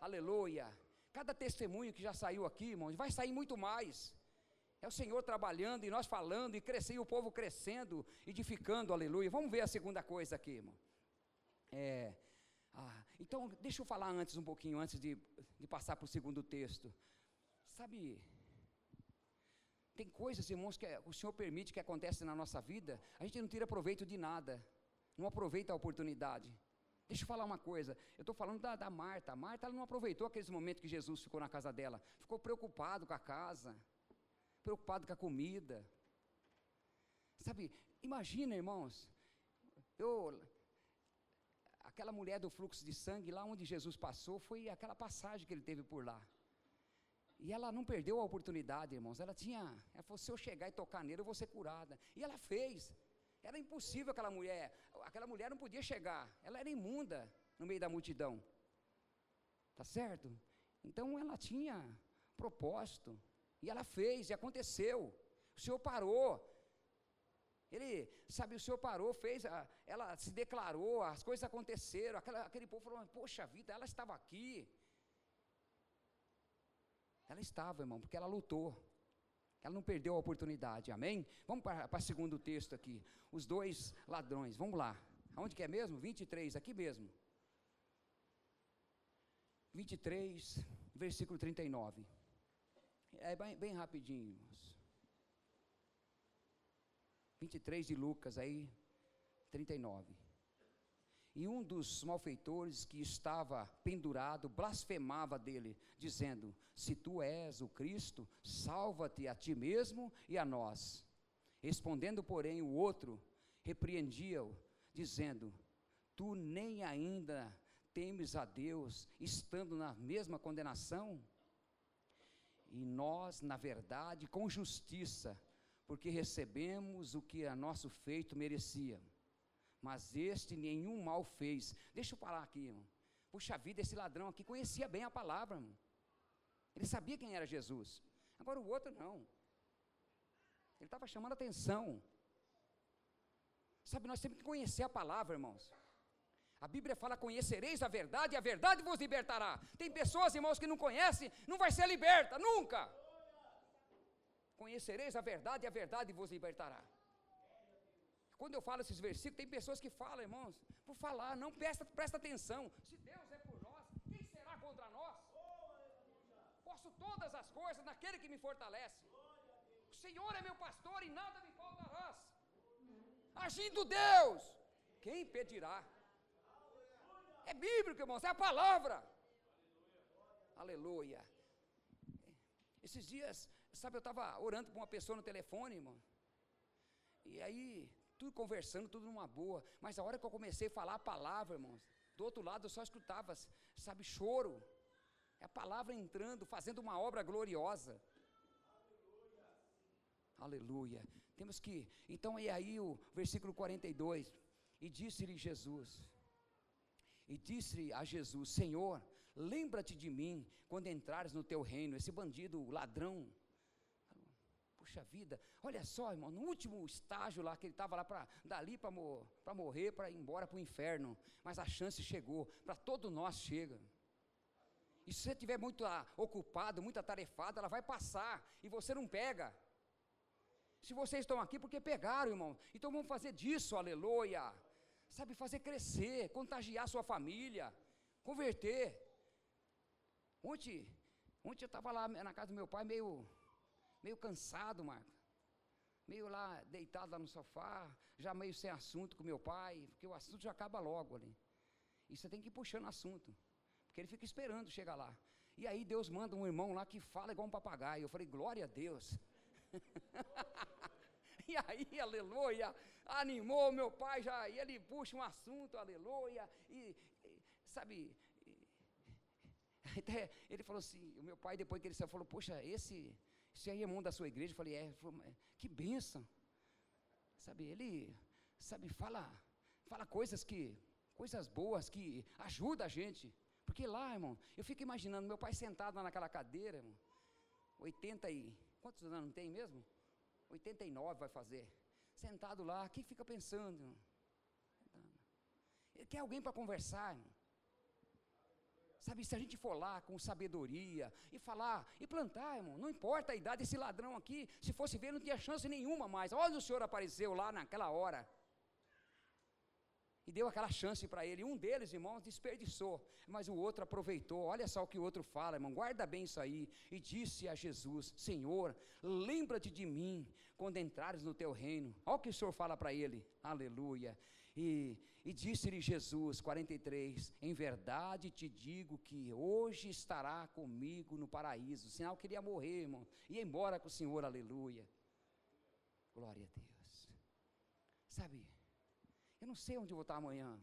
Aleluia. Cada testemunho que já saiu aqui, irmãos, vai sair muito mais. É o Senhor trabalhando e nós falando e crescendo, e o povo crescendo, edificando, aleluia. Vamos ver a segunda coisa aqui, irmão. É, Ah, então, deixa eu falar antes um pouquinho, antes de, de passar para o segundo texto. Sabe, tem coisas, irmãos, que o Senhor permite que acontecem na nossa vida, a gente não tira proveito de nada, não aproveita a oportunidade. Deixa eu falar uma coisa, eu estou falando da, da Marta. A Marta ela não aproveitou aqueles momentos que Jesus ficou na casa dela, ficou preocupado com a casa, preocupado com a comida. Sabe, imagina, irmãos, eu, aquela mulher do fluxo de sangue, lá onde Jesus passou, foi aquela passagem que ele teve por lá. E ela não perdeu a oportunidade, irmãos. Ela tinha, ela falou: se eu chegar e tocar nele, eu vou ser curada. E ela fez. Era impossível aquela mulher. Aquela mulher não podia chegar. Ela era imunda no meio da multidão. Tá certo? Então ela tinha propósito. E ela fez, e aconteceu. O Senhor parou. Ele, sabe, o Senhor parou, fez, a, ela se declarou, as coisas aconteceram. Aquela, aquele povo falou: Poxa vida, ela estava aqui. Ela estava, irmão, porque ela lutou. Ela não perdeu a oportunidade, amém? Vamos para, para o segundo texto aqui. Os dois ladrões, vamos lá. Aonde que é mesmo? 23, aqui mesmo. 23, versículo 39. É bem, bem rapidinho, irmãos. 23 de Lucas, aí, 39. E um dos malfeitores que estava pendurado blasfemava dele, dizendo: Se tu és o Cristo, salva-te a ti mesmo e a nós. Respondendo, porém, o outro repreendia-o, dizendo: Tu nem ainda temes a Deus, estando na mesma condenação? E nós, na verdade, com justiça, porque recebemos o que a nosso feito merecia mas este nenhum mal fez. Deixa eu falar aqui, irmão. Puxa vida, esse ladrão aqui conhecia bem a palavra, irmão. Ele sabia quem era Jesus. Agora o outro não. Ele estava chamando atenção. Sabe, nós temos que conhecer a palavra, irmãos. A Bíblia fala: conhecereis a verdade, e a verdade vos libertará. Tem pessoas, irmãos, que não conhecem, não vai ser liberta, nunca. Conhecereis a verdade, e a verdade vos libertará. Quando eu falo esses versículos, tem pessoas que falam, irmãos, por falar, não presta, presta atenção. Se Deus é por nós, quem será contra nós? Posso todas as coisas naquele que me fortalece. O Senhor é meu pastor e nada me faltarás. Agindo Deus, quem impedirá? É bíblico, irmãos, é a palavra. Aleluia. Esses dias, sabe, eu estava orando com uma pessoa no telefone, irmão. E aí, tudo conversando, tudo numa boa. Mas a hora que eu comecei a falar a palavra, irmãos, do outro lado eu só escutava, sabe, choro. É a palavra entrando, fazendo uma obra gloriosa. Aleluia. Aleluia. Temos que, então é aí o versículo 42. E disse-lhe Jesus, e disse a Jesus: Senhor, lembra-te de mim quando entrares no teu reino. Esse bandido, ladrão, Puxa vida, olha só, irmão, no último estágio lá, que ele estava lá para dali para mo morrer, para ir embora para o inferno, mas a chance chegou, para todos nós chega. E se você estiver muito ah, ocupado, muito atarefado, ela vai passar e você não pega. Se vocês estão aqui, porque pegaram, irmão. Então vamos fazer disso, aleluia. Sabe, fazer crescer, contagiar sua família, converter. Ontem, ontem eu estava lá na casa do meu pai, meio meio cansado, Marco. Meio lá, deitado lá no sofá, já meio sem assunto com meu pai, porque o assunto já acaba logo ali. E você tem que ir puxando assunto, porque ele fica esperando chegar lá. E aí Deus manda um irmão lá que fala igual um papagaio. Eu falei, glória a Deus. e aí, aleluia, animou meu pai já, e ele puxa um assunto, aleluia, e, e sabe, até ele falou assim, o meu pai depois que ele saiu, falou, poxa, esse você é irmão da sua igreja? Eu falei, é, que bênção. Sabe, ele, sabe, fala, fala coisas que, coisas boas que ajudam a gente. Porque lá, irmão, eu fico imaginando meu pai sentado lá naquela cadeira, irmão, 80 e, quantos anos tem mesmo? 89 vai fazer. Sentado lá, o que fica pensando? Irmão? Ele quer alguém para conversar, irmão. Sabe, se a gente for lá com sabedoria e falar e plantar, irmão, não importa a idade desse ladrão aqui, se fosse ver, não tinha chance nenhuma mais. Olha, o senhor apareceu lá naquela hora. E deu aquela chance para ele. Um deles, irmãos, desperdiçou, mas o outro aproveitou. Olha só o que o outro fala, irmão. Guarda bem isso aí. E disse a Jesus: Senhor, lembra-te de mim quando entrares no teu reino. Olha o que o Senhor fala para ele. Aleluia. E, e disse-lhe Jesus, 43, em verdade te digo que hoje estará comigo no paraíso. O sinal queria morrer, irmão. Ia embora com o Senhor, aleluia. Glória a Deus. Sabe, eu não sei onde vou estar amanhã.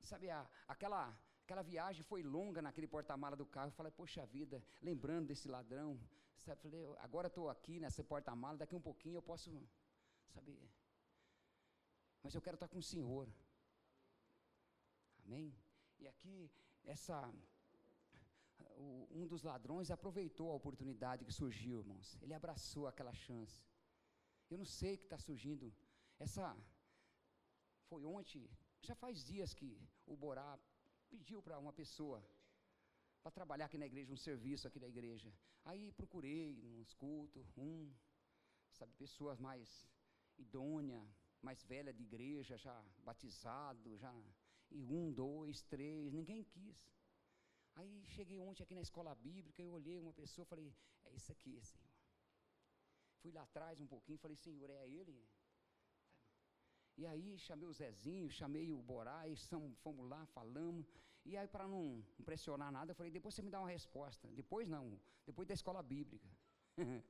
Sabe, a, aquela, aquela viagem foi longa naquele porta-mala do carro. Eu falei, poxa vida, lembrando desse ladrão. Sabe, falei, agora estou aqui nessa porta-mala, daqui um pouquinho eu posso, sabe, mas eu quero estar com o Senhor. Amém? E aqui, essa, um dos ladrões aproveitou a oportunidade que surgiu, irmãos. Ele abraçou aquela chance. Eu não sei o que está surgindo. Essa foi ontem, já faz dias que o Borá pediu para uma pessoa para trabalhar aqui na igreja, um serviço aqui da igreja. Aí procurei nos cultos, um, sabe, pessoas mais idôneas, mais velha de igreja, já batizado, já. E um, dois, três, ninguém quis. Aí cheguei ontem aqui na escola bíblica, eu olhei uma pessoa falei, é isso aqui, Senhor. Fui lá atrás um pouquinho, falei, Senhor, é ele? E aí chamei o Zezinho, chamei o Borá, e fomos lá, falamos. E aí, para não pressionar nada, eu falei, depois você me dá uma resposta. Depois não, depois da escola bíblica.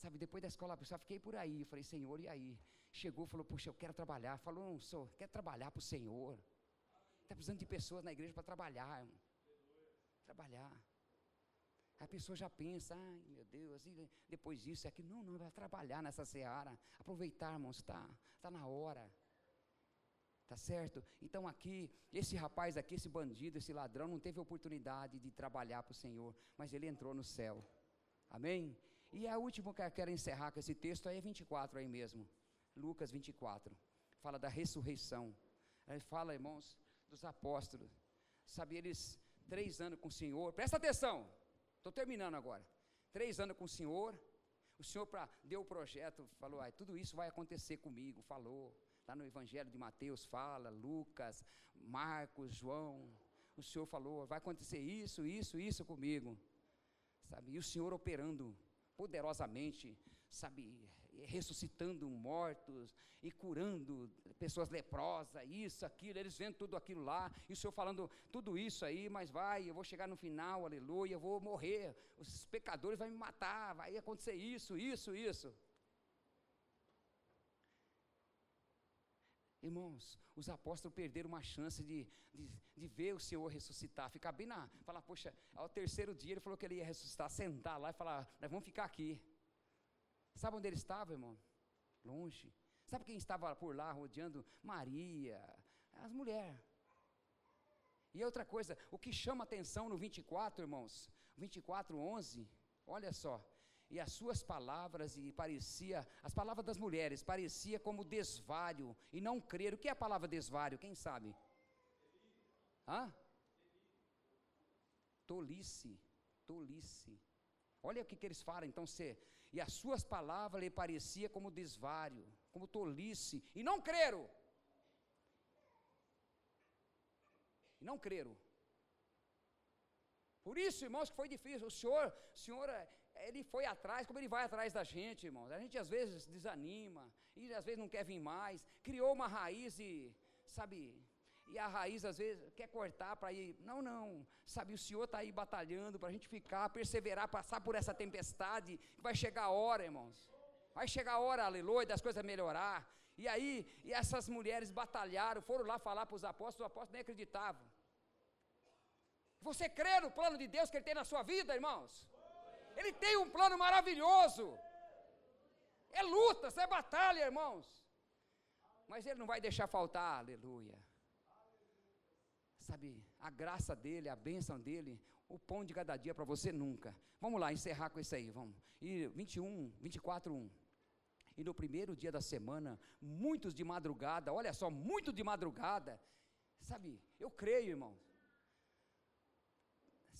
Sabe, depois da escola bíblica, só fiquei por aí. Falei, Senhor, e aí? Chegou, falou, puxa, eu quero trabalhar. Falou, não, senhor, quer trabalhar para o Senhor. Está precisando de pessoas na igreja para trabalhar. Trabalhar. A pessoa já pensa, ai meu Deus, e depois disso, é aqui, não, não, vai trabalhar nessa seara. Aproveitar, irmãos, está tá na hora. Tá certo? Então aqui, esse rapaz aqui, esse bandido, esse ladrão, não teve oportunidade de trabalhar para o Senhor, mas ele entrou no céu. Amém? E a última que eu quero encerrar com esse texto aí é 24 aí mesmo. Lucas 24. Fala da ressurreição. Ele fala, irmãos, dos apóstolos. Sabe, eles, três anos com o Senhor. Presta atenção. Estou terminando agora. Três anos com o Senhor. O Senhor pra, deu o projeto, falou, ah, tudo isso vai acontecer comigo. Falou. Lá no Evangelho de Mateus fala, Lucas, Marcos, João. O Senhor falou, vai acontecer isso, isso, isso comigo. Sabe? E o Senhor operando poderosamente, sabe, ressuscitando mortos e curando pessoas leprosas, isso, aquilo, eles vendo tudo aquilo lá, e o Senhor falando tudo isso aí, mas vai, eu vou chegar no final, aleluia, eu vou morrer, os pecadores vão me matar, vai acontecer isso, isso, isso. Irmãos, os apóstolos perderam uma chance de, de, de, ver o Senhor ressuscitar, ficar bem na. Falar, poxa, ao terceiro dia ele falou que ele ia ressuscitar, sentar lá e falar, nós vamos ficar aqui. Sabe onde ele estava, irmão? Longe. Sabe quem estava por lá rodeando? Maria, as mulheres. E outra coisa, o que chama atenção no 24, irmãos, 24, 11, olha só, e as suas palavras, e parecia, as palavras das mulheres, parecia como desvario, e não crer, o que é a palavra desvario, quem sabe? Hã? Tolice, tolice, olha o que, que eles falam, então, se e as suas palavras lhe parecia como desvário, como tolice, e não creram. E não creram. Por isso, irmãos, que foi difícil. O Senhor, o Senhor, ele foi atrás, como ele vai atrás da gente, irmãos. A gente às vezes desanima, e às vezes não quer vir mais. Criou uma raiz e, sabe, e a raiz às vezes quer cortar para ir. Não, não. Sabe, o Senhor está aí batalhando para a gente ficar, perseverar, passar por essa tempestade. Vai chegar a hora, irmãos. Vai chegar a hora, aleluia, das coisas melhorar. E aí, e essas mulheres batalharam, foram lá falar para os apóstolos, os apóstolos nem acreditavam. Você crê no plano de Deus que Ele tem na sua vida, irmãos? Ele tem um plano maravilhoso. É luta, é batalha, irmãos. Mas Ele não vai deixar faltar, aleluia sabe, a graça dele, a bênção dele, o pão de cada dia para você nunca. Vamos lá, encerrar com isso aí, vamos. E 21, 24, 1. E no primeiro dia da semana, muitos de madrugada, olha só, muito de madrugada, sabe, eu creio, irmão.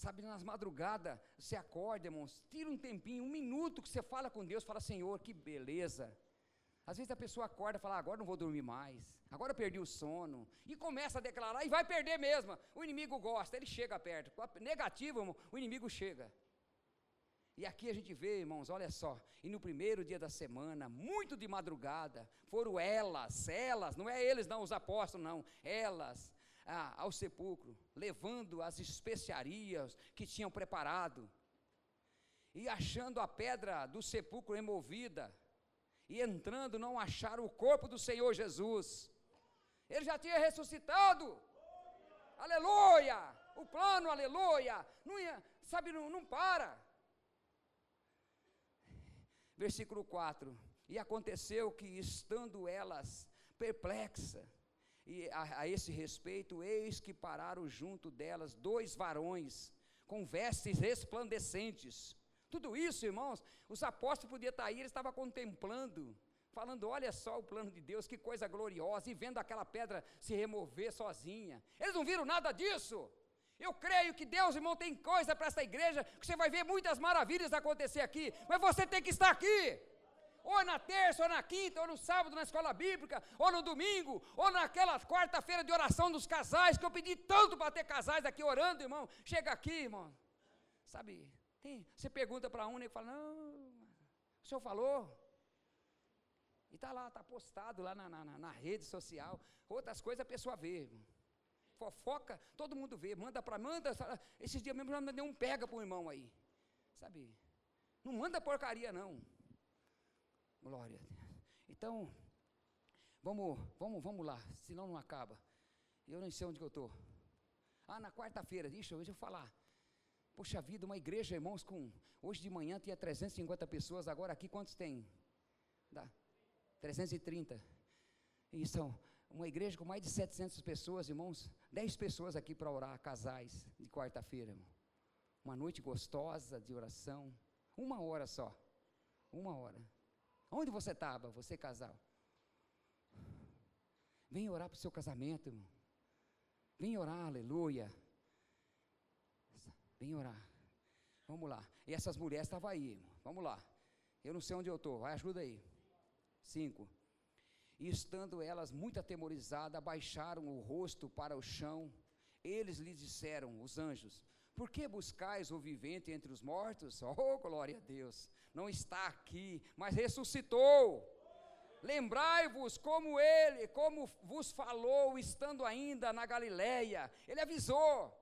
Sabe, nas madrugadas, você acorda, irmãos, tira um tempinho, um minuto que você fala com Deus, fala, Senhor, que beleza. Às vezes a pessoa acorda e fala: ah, agora não vou dormir mais, agora perdi o sono, e começa a declarar, e vai perder mesmo. O inimigo gosta, ele chega perto. Negativo, o inimigo chega. E aqui a gente vê, irmãos, olha só, e no primeiro dia da semana, muito de madrugada, foram elas, elas, não é eles não, os apóstolos não, elas, ah, ao sepulcro, levando as especiarias que tinham preparado, e achando a pedra do sepulcro removida, e entrando não acharam o corpo do Senhor Jesus. Ele já tinha ressuscitado. Aleluia! O plano, aleluia! Não ia, sabe, não, não para. Versículo 4: E aconteceu que, estando elas perplexas, e a, a, esse respeito, eis que pararam junto delas dois varões, com vestes resplandecentes. Tudo isso, irmãos, os apóstolos podiam estar aí, eles estavam contemplando, falando: olha só o plano de Deus, que coisa gloriosa, e vendo aquela pedra se remover sozinha. Eles não viram nada disso. Eu creio que Deus, irmão, tem coisa para essa igreja, que você vai ver muitas maravilhas acontecer aqui, mas você tem que estar aqui. Ou na terça, ou na quinta, ou no sábado na escola bíblica, ou no domingo, ou naquela quarta-feira de oração dos casais, que eu pedi tanto para ter casais aqui orando, irmão. Chega aqui, irmão. Sabe, tem, você pergunta para um ele fala, não, o senhor falou. E está lá, está postado lá na, na, na, rede social. Outras coisas a pessoa vê, fofoca, todo mundo vê, manda para, manda, esses dias mesmo já mandei um pega para o irmão aí, sabe? Não manda porcaria não. Glória a Deus. Então, vamos, vamos, vamos lá, senão não acaba. Eu nem sei onde eu estou. Ah, na quarta-feira, deixa, deixa eu falar. Poxa vida, uma igreja, irmãos, com. Hoje de manhã tinha 350 pessoas, agora aqui quantos tem? Dá. 330. E são uma igreja com mais de 700 pessoas, irmãos. 10 pessoas aqui para orar, casais, de quarta-feira, irmão. Uma noite gostosa de oração. Uma hora só. Uma hora. Onde você estava, você casal? Vem orar para o seu casamento, irmão. Vem orar, aleluia. Vem orar. Vamos lá. E essas mulheres estavam aí. Vamos lá. Eu não sei onde eu estou. Vai, ajuda aí. Cinco. E estando elas muito atemorizadas, abaixaram o rosto para o chão. Eles lhe disseram, os anjos: Por que buscais o vivente entre os mortos? Oh, glória a Deus! Não está aqui, mas ressuscitou. Lembrai-vos como ele, como vos falou, estando ainda na Galileia. Ele avisou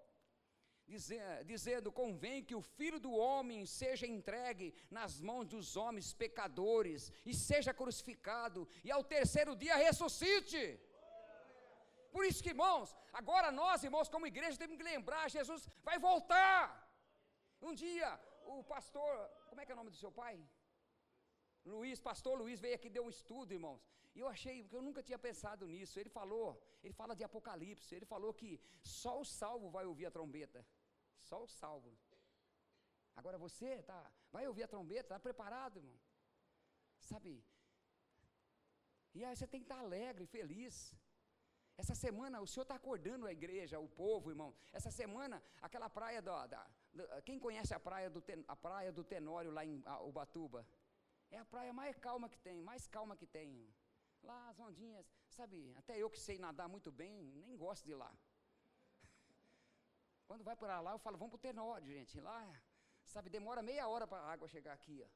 dizendo: convém que o filho do homem seja entregue nas mãos dos homens pecadores e seja crucificado, e ao terceiro dia ressuscite. Por isso que, irmãos, agora nós, irmãos, como igreja, temos que lembrar: Jesus vai voltar. Um dia, o pastor, como é que é o nome do seu pai? Luiz, pastor Luiz veio aqui deu um estudo, irmãos. E eu achei, porque eu nunca tinha pensado nisso. Ele falou, ele fala de Apocalipse, ele falou que só o salvo vai ouvir a trombeta. Só os salvos. Agora você tá, vai ouvir a trombeta, está preparado, irmão? Sabe? E aí você tem que estar alegre, feliz. Essa semana o Senhor está acordando a igreja, o povo, irmão. Essa semana, aquela praia da, da, quem conhece a praia do a praia do Tenório lá em Ubatuba? É a praia mais calma que tem, mais calma que tem. Lá as ondinhas, sabe? Até eu que sei nadar muito bem, nem gosto de ir lá. Quando vai para lá, eu falo, vamos para o Tenório, gente. Lá, sabe, demora meia hora para a água chegar aqui, ó.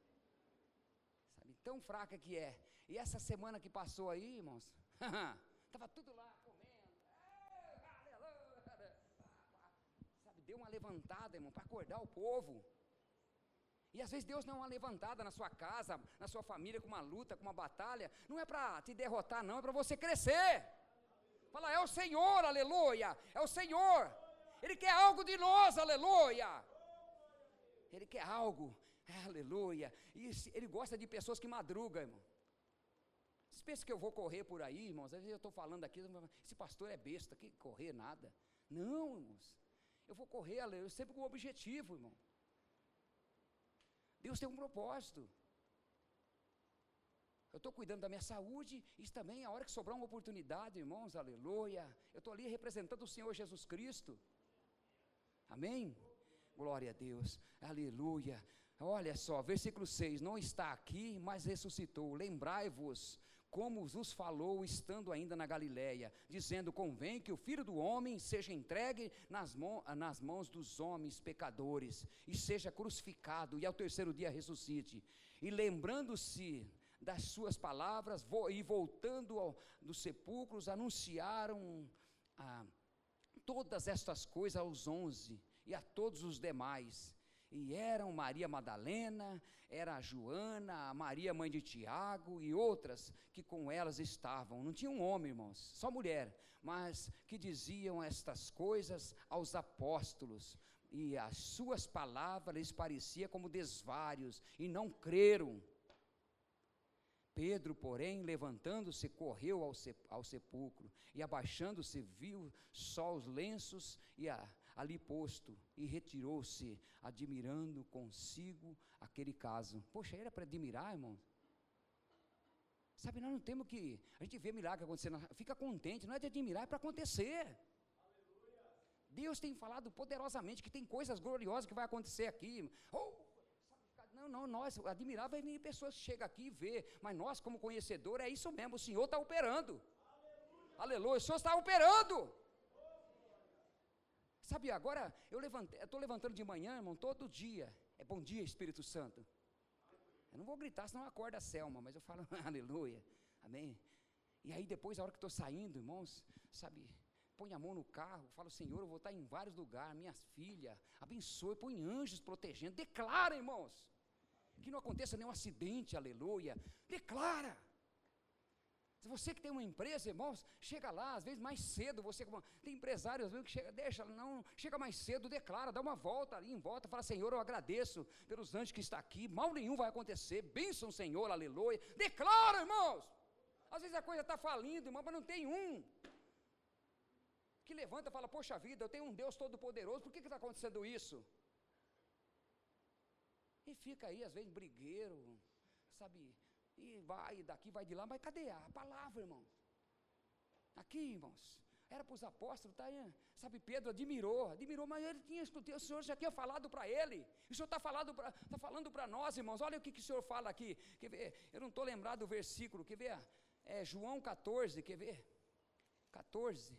Sabe, tão fraca que é. E essa semana que passou aí, irmãos, estava tudo lá comendo. Sabe, deu uma levantada, irmão, para acordar o povo. E às vezes Deus não é uma levantada na sua casa, na sua família, com uma luta, com uma batalha. Não é para te derrotar, não, é para você crescer. Fala, é o Senhor, aleluia, é o Senhor. Ele quer algo de nós, aleluia. Ele quer algo, aleluia. E ele gosta de pessoas que madrugam, irmão. Vocês pensam que eu vou correr por aí, irmãos? Às vezes eu estou falando aqui, esse pastor é besta, que correr nada. Não, irmãos. Eu vou correr, aleluia, sempre com um objetivo, irmão. Deus tem um propósito. Eu estou cuidando da minha saúde, e também a hora que sobrar uma oportunidade, irmãos, aleluia. Eu estou ali representando o Senhor Jesus Cristo. Amém? Glória a Deus, aleluia. Olha só, versículo 6: Não está aqui, mas ressuscitou. Lembrai-vos como vos falou estando ainda na Galiléia, dizendo: Convém que o filho do homem seja entregue nas, mão, nas mãos dos homens pecadores, e seja crucificado, e ao terceiro dia ressuscite. E lembrando-se das suas palavras, e voltando ao, dos sepulcros, anunciaram ah, todas estas coisas aos onze e a todos os demais. E eram Maria Madalena, era a Joana, a Maria mãe de Tiago e outras que com elas estavam. Não tinha um homem, irmãos, só mulher, mas que diziam estas coisas aos apóstolos. E as suas palavras lhes parecia como desvários e não creram. Pedro, porém, levantando-se, correu ao, ao sepulcro e, abaixando-se, viu só os lenços e a, ali posto e retirou-se, admirando consigo aquele caso. Poxa, era para admirar, irmão? Sabe, nós não temos que. A gente vê milagre acontecendo, fica contente, não é de admirar, é para acontecer. Deus tem falado poderosamente que tem coisas gloriosas que vai acontecer aqui. Oh, não, não, nós, vai vir pessoas que chegam aqui e vê, mas nós, como conhecedor, é isso mesmo, o Senhor está operando. Aleluia. Aleluia, o Senhor está operando. Sabe, agora eu estou levantando de manhã, irmão, todo dia. É bom dia, Espírito Santo. Eu não vou gritar, senão acorda a Selma, mas eu falo aleluia, amém. E aí depois, a hora que estou saindo, irmãos, sabe, põe a mão no carro, falo, Senhor, eu vou estar em vários lugares, minhas filhas, abençoe, põe anjos protegendo, declara, irmãos, que não aconteça nenhum acidente, aleluia, declara. Você que tem uma empresa, irmãos, chega lá, às vezes mais cedo, você tem empresários, que chega, deixa, não, chega mais cedo, declara, dá uma volta ali em volta, fala, Senhor, eu agradeço pelos anjos que está aqui, mal nenhum vai acontecer, bênção, Senhor, aleluia. Declara, irmãos. Às vezes a coisa está falindo, irmão, mas não tem um que levanta e fala, poxa vida, eu tenho um Deus todo poderoso, por que está acontecendo isso? E fica aí, às vezes, brigueiro, sabe, e vai daqui, vai de lá, mas cadê a palavra, irmão? Aqui, irmãos, era para os apóstolos, tá aí, sabe, Pedro admirou, admirou, mas ele tinha escutado, o Senhor já tinha falado para ele, o Senhor está tá falando para nós, irmãos, olha o que, que o Senhor fala aqui, quer ver, eu não estou lembrado do versículo, quer ver, é João 14, quer ver, 14,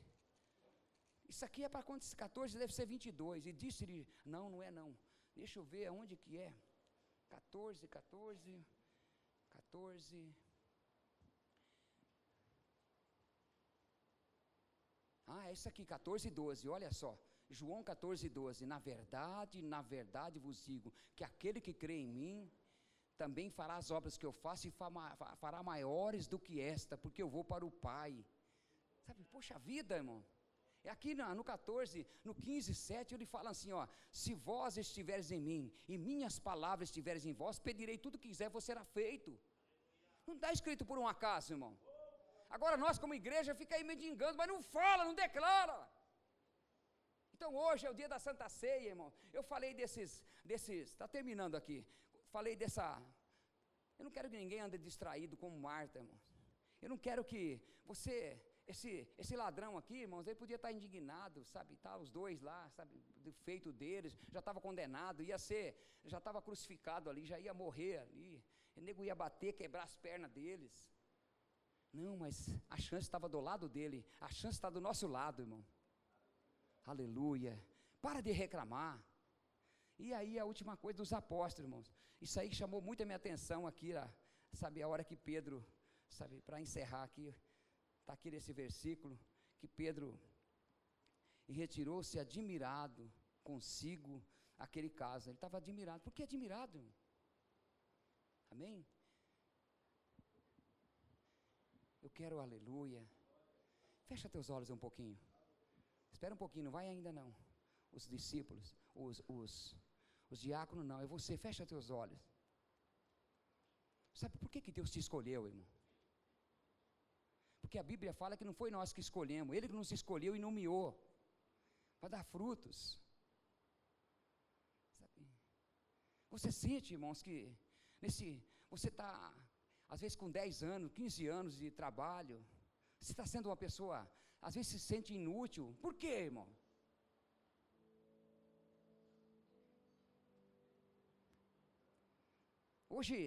isso aqui é para acontecer, 14 deve ser 22, e disse-lhe, não, não é não, deixa eu ver aonde que é, 14, 14, 14. Ah, isso aqui, 14 e 12, olha só. João 14 e 12. Na verdade, na verdade vos digo que aquele que crê em mim também fará as obras que eu faço e fará maiores do que esta, porque eu vou para o Pai. Sabe, poxa vida, irmão. É aqui no 14, no 15, 7, ele fala assim: ó, se vós estiveres em mim e minhas palavras estiveres em vós, pedirei tudo que quiser, vos será feito. Não está escrito por um acaso, irmão. Agora nós, como igreja, fica aí mendigando, mas não fala, não declara. Então hoje é o dia da Santa Ceia, irmão. Eu falei desses, desses, está terminando aqui. Falei dessa. Eu não quero que ninguém ande distraído como Marta, irmão. Eu não quero que você, esse, esse ladrão aqui, irmãos, ele podia estar indignado, sabe? Tá os dois lá, sabe? Do feito deles, já estava condenado, ia ser, já estava crucificado ali, já ia morrer ali. O nego ia bater, quebrar as pernas deles. Não, mas a chance estava do lado dele, a chance está do nosso lado, irmão. Aleluia. Para de reclamar. E aí a última coisa dos apóstolos, irmãos. Isso aí chamou muito a minha atenção aqui, sabe, a hora que Pedro, sabe, para encerrar aqui, está aqui nesse versículo, que Pedro retirou-se admirado consigo aquele caso. Ele estava admirado. Por que admirado? Amém? Eu quero aleluia. Fecha teus olhos um pouquinho. Espera um pouquinho, não vai ainda não. Os discípulos, os, os, os diáconos não, é você, fecha teus olhos. Sabe por que, que Deus te escolheu, irmão? Porque a Bíblia fala que não foi nós que escolhemos, Ele que nos escolheu e nomeou para dar frutos. Sabe? Você sente, irmãos, que nesse, você está, às vezes, com 10 anos, 15 anos de trabalho, você está sendo uma pessoa, às vezes se sente inútil. Por quê, irmão? Hoje,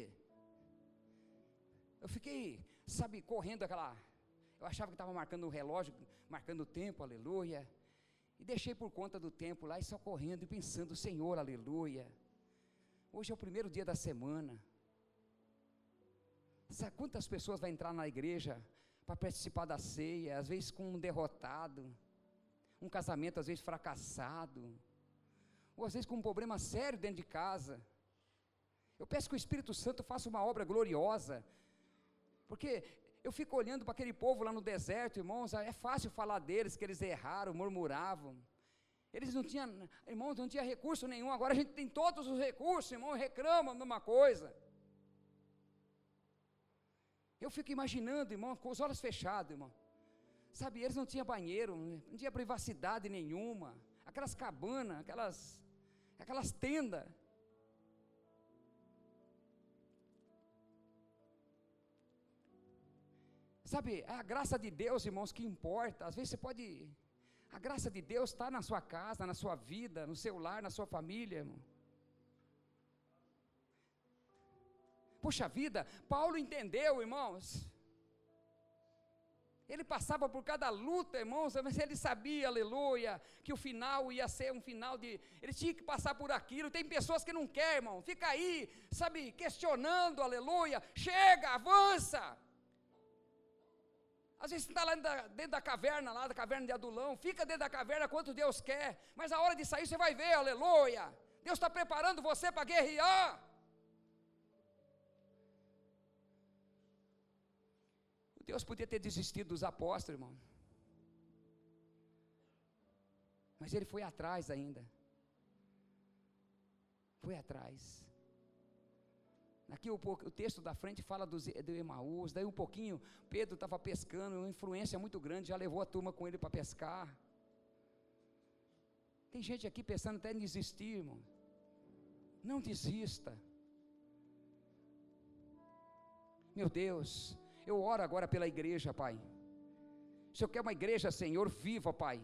eu fiquei, sabe, correndo aquela. Eu achava que estava marcando o relógio, marcando o tempo, aleluia. E deixei por conta do tempo lá e só correndo e pensando, Senhor, aleluia. Hoje é o primeiro dia da semana. Sabe quantas pessoas vai entrar na igreja para participar da ceia, às vezes com um derrotado, um casamento às vezes fracassado, ou às vezes com um problema sério dentro de casa. Eu peço que o Espírito Santo faça uma obra gloriosa, porque eu fico olhando para aquele povo lá no deserto, irmãos, é fácil falar deles que eles erraram, murmuravam. Eles não tinham, irmãos, não tinha recurso nenhum. Agora a gente tem todos os recursos, irmãos, reclamam de uma coisa. Eu fico imaginando, irmão, com os olhos fechados, irmão. Sabe, eles não tinham banheiro, não tinha privacidade nenhuma. Aquelas cabanas, aquelas, aquelas tendas. Sabe, é a graça de Deus, irmãos, que importa. Às vezes você pode. A graça de Deus está na sua casa, na sua vida, no seu lar, na sua família, irmão. Puxa vida, Paulo entendeu, irmãos. Ele passava por cada luta, irmãos, mas ele sabia, aleluia, que o final ia ser um final de. Ele tinha que passar por aquilo. Tem pessoas que não querem, irmão. Fica aí, sabe, questionando, aleluia. Chega, avança. Às vezes você está lá dentro da caverna, lá da caverna de Adulão. Fica dentro da caverna quanto Deus quer. Mas a hora de sair você vai ver, aleluia. Deus está preparando você para guerrear. Deus podia ter desistido dos apóstolos, irmão. Mas ele foi atrás ainda. Foi atrás. Aqui o, o texto da frente fala do, do Emaús, daí um pouquinho, Pedro estava pescando, uma influência muito grande, já levou a turma com ele para pescar. Tem gente aqui pensando até em desistir, irmão. Não desista. Meu Deus, eu oro agora pela igreja, Pai. Se eu quero uma igreja, Senhor, viva, Pai.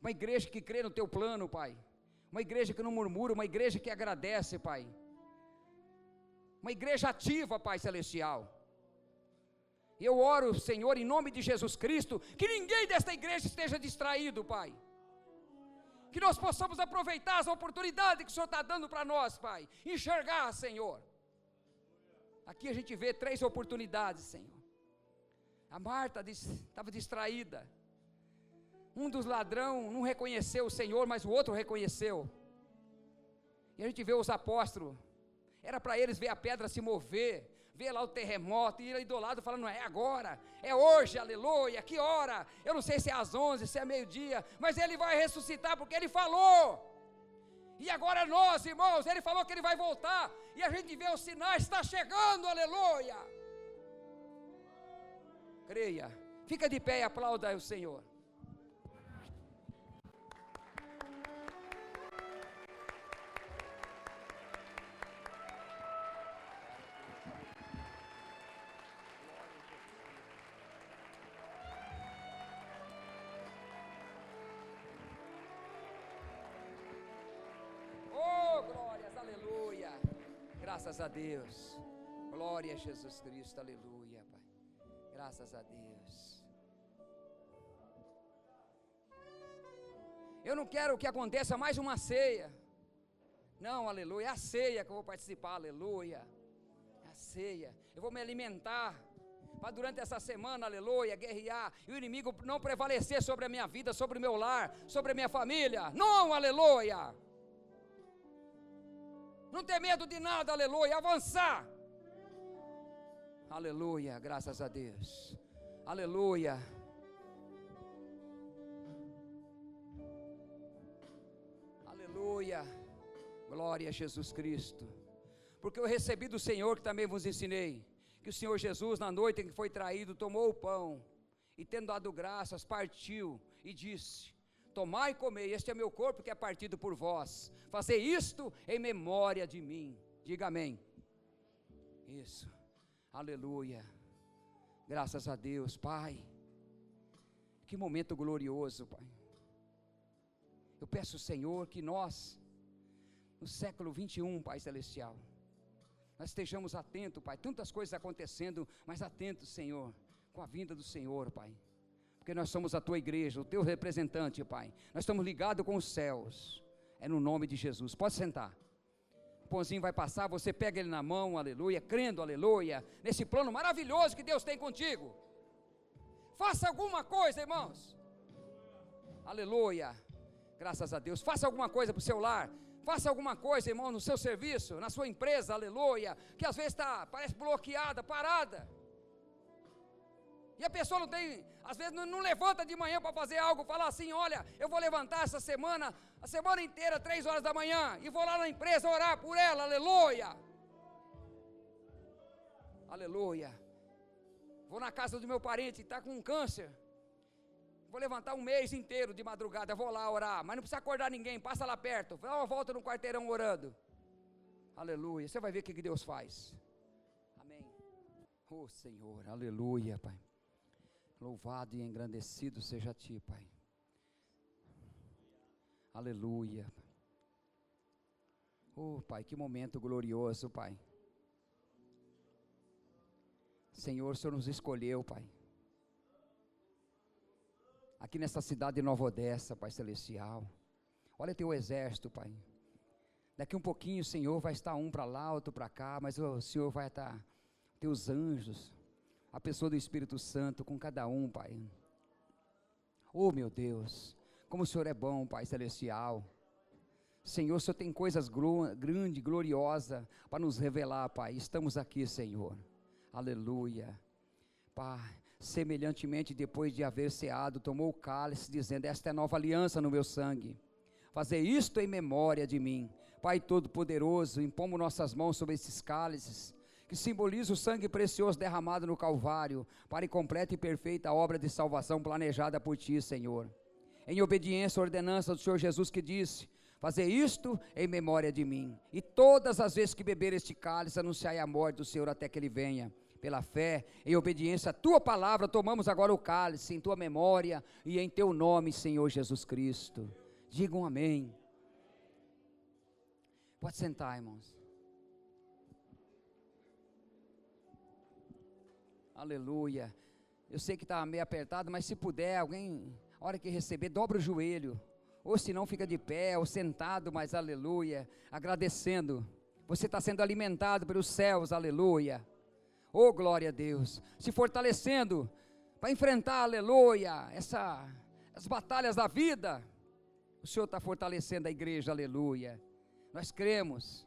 Uma igreja que crê no teu plano, Pai. Uma igreja que não murmura, uma igreja que agradece, Pai. Uma igreja ativa, Pai celestial. Eu oro, Senhor, em nome de Jesus Cristo, que ninguém desta igreja esteja distraído, Pai. Que nós possamos aproveitar as oportunidades que o Senhor está dando para nós, Pai. Enxergar, Senhor. Aqui a gente vê três oportunidades, Senhor. A Marta estava distraída. Um dos ladrão não reconheceu o Senhor, mas o outro reconheceu. E a gente vê os apóstolos. Era para eles ver a pedra se mover, ver lá o terremoto, e ir do lado falando: é agora, é hoje, aleluia, que hora? Eu não sei se é às 11, se é meio-dia, mas ele vai ressuscitar porque ele falou. E agora nós, irmãos, ele falou que ele vai voltar, e a gente vê os sinais, está chegando, aleluia creia. Fica de pé e aplauda o Senhor. A Deus. Glória a Jesus Cristo, aleluia. Graças a Deus. Eu não quero que aconteça mais uma ceia. Não, aleluia. É a ceia que eu vou participar, aleluia. É a ceia. Eu vou me alimentar. Para durante essa semana, aleluia, guerrear. E o inimigo não prevalecer sobre a minha vida, sobre o meu lar, sobre a minha família. Não, aleluia. Não ter medo de nada, aleluia. Avançar. Aleluia, graças a Deus. Aleluia. Aleluia. Glória a Jesus Cristo. Porque eu recebi do Senhor que também vos ensinei, que o Senhor Jesus, na noite em que foi traído, tomou o pão e, tendo dado graças, partiu e disse: Tomai e comei, este é meu corpo que é partido por vós. Fazei isto em memória de mim. Diga amém. Isso. Aleluia. Graças a Deus, Pai. Que momento glorioso, Pai. Eu peço, Senhor, que nós, no século 21, Pai Celestial, nós estejamos atentos, Pai. Tantas coisas acontecendo, mas atentos, Senhor, com a vinda do Senhor, Pai. Porque nós somos a tua igreja, o teu representante, Pai. Nós estamos ligados com os céus. É no nome de Jesus. Pode sentar. O pãozinho vai passar, você pega ele na mão, aleluia, crendo, aleluia, nesse plano maravilhoso que Deus tem contigo. Faça alguma coisa, irmãos. Aleluia. Graças a Deus. Faça alguma coisa para o seu lar. Faça alguma coisa, irmão, no seu serviço, na sua empresa, aleluia. Que às vezes está, parece bloqueada, parada. E a pessoa não tem, às vezes não, não levanta de manhã para fazer algo, falar assim: olha, eu vou levantar essa semana, a semana inteira, três horas da manhã, e vou lá na empresa orar por ela, aleluia. Aleluia. Vou na casa do meu parente, está com câncer. Vou levantar um mês inteiro de madrugada, vou lá orar, mas não precisa acordar ninguém, passa lá perto, dá uma volta no quarteirão orando. Aleluia. Você vai ver o que Deus faz. Amém. Oh Senhor, aleluia, Pai. Louvado e engrandecido seja Ti, Pai. Aleluia. Oh, Pai, que momento glorioso, Pai. Senhor, o Senhor nos escolheu, Pai aqui nessa cidade de Nova Odessa, Pai Celestial. Olha teu exército, Pai. Daqui um pouquinho, Senhor, vai estar um para lá, outro para cá, mas o Senhor vai estar, teus anjos, a pessoa do Espírito Santo com cada um, Pai. Oh, meu Deus, como o Senhor é bom, Pai Celestial. Senhor, o Senhor tem coisas grandes, gloriosas para nos revelar, Pai. Estamos aqui, Senhor. Aleluia. Pai, Semelhantemente, depois de haver ceado, tomou o cálice, dizendo: Esta é nova aliança no meu sangue. Fazer isto em memória de mim. Pai Todo-Poderoso, impomos nossas mãos sobre esses cálices, que simbolizam o sangue precioso derramado no Calvário, para a completa e perfeita obra de salvação planejada por Ti, Senhor. Em obediência à ordenança do Senhor Jesus que disse: Fazer isto em memória de mim. E todas as vezes que beber este cálice, anunciai a morte do Senhor até que Ele venha pela fé, em obediência à tua palavra, tomamos agora o cálice em tua memória e em teu nome, Senhor Jesus Cristo. Digam um amém. Pode sentar, irmãos. Aleluia. Eu sei que está meio apertado, mas se puder, alguém, a hora que receber, dobra o joelho. Ou se não, fica de pé, ou sentado, mas aleluia. Agradecendo. Você está sendo alimentado pelos céus, aleluia. Oh, glória a Deus. Se fortalecendo para enfrentar, aleluia, essa, as batalhas da vida. O Senhor está fortalecendo a igreja, aleluia. Nós cremos,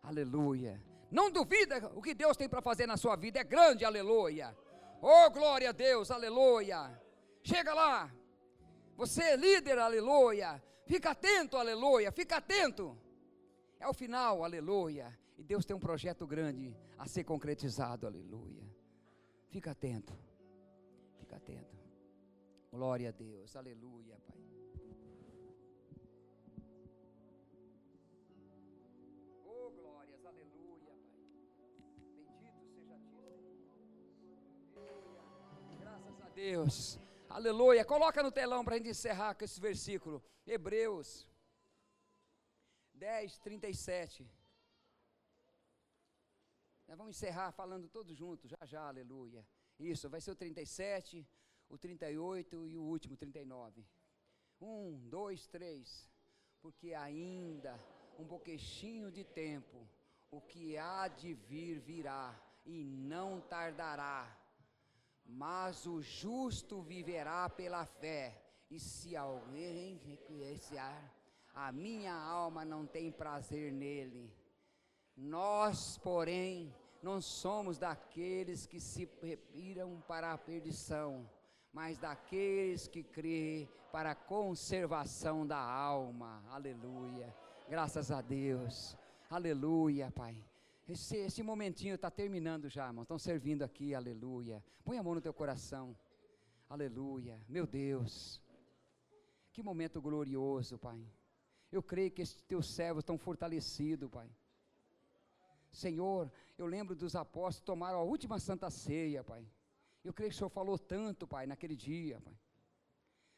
aleluia. Não duvida o que Deus tem para fazer na sua vida, é grande, aleluia. Oh, glória a Deus, aleluia. Chega lá, você é líder, aleluia. Fica atento, aleluia. Fica atento. É o final, aleluia. E Deus tem um projeto grande a ser concretizado, aleluia. Fica atento, fica atento. Glória a Deus, aleluia, Pai. Deus. Aleluia. Coloca no telão para a gente encerrar com esse versículo. Hebreus 10, 37. Nós vamos encerrar falando todos juntos, já já, aleluia. Isso, vai ser o 37, o 38 e o último 39. Um, dois, três. Porque ainda um pouquinho de tempo, o que há de vir virá e não tardará. Mas o justo viverá pela fé. E se alguém reconhecer, a minha alma não tem prazer nele nós, porém, não somos daqueles que se repiram para a perdição, mas daqueles que crê para a conservação da alma. Aleluia. Graças a Deus. Aleluia, Pai. Esse, esse momentinho está terminando já, irmão. Estão servindo aqui, aleluia. Põe a mão no teu coração. Aleluia. Meu Deus. Que momento glorioso, Pai. Eu creio que estes teus servos estão fortalecidos, Pai. Senhor, eu lembro dos apóstolos tomaram a última santa ceia, Pai. Eu creio que o Senhor falou tanto, Pai, naquele dia, Pai.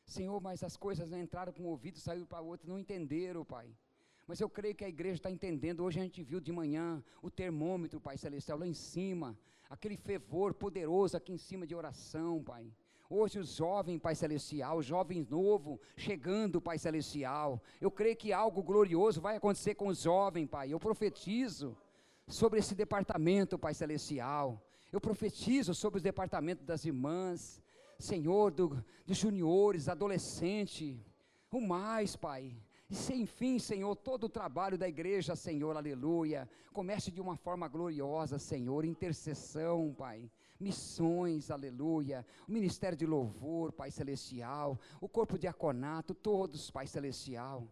Senhor, mas as coisas não entraram com um ouvido, saíram para o outro, não entenderam, Pai. Mas eu creio que a igreja está entendendo. Hoje a gente viu de manhã o termômetro, Pai Celestial, lá em cima. Aquele fervor poderoso aqui em cima de oração, Pai. Hoje os jovens, Pai Celestial, jovens novo, chegando, Pai Celestial. Eu creio que algo glorioso vai acontecer com os jovens, Pai. Eu profetizo sobre esse departamento, Pai Celestial. Eu profetizo sobre os departamentos das irmãs, Senhor, do, de juniores, adolescente, o mais, Pai. Sem fim, Senhor, todo o trabalho da igreja, Senhor, aleluia. Comece de uma forma gloriosa, Senhor, intercessão, Pai. Missões, aleluia. O ministério de louvor, Pai Celestial. O corpo diaconato, todos, Pai Celestial.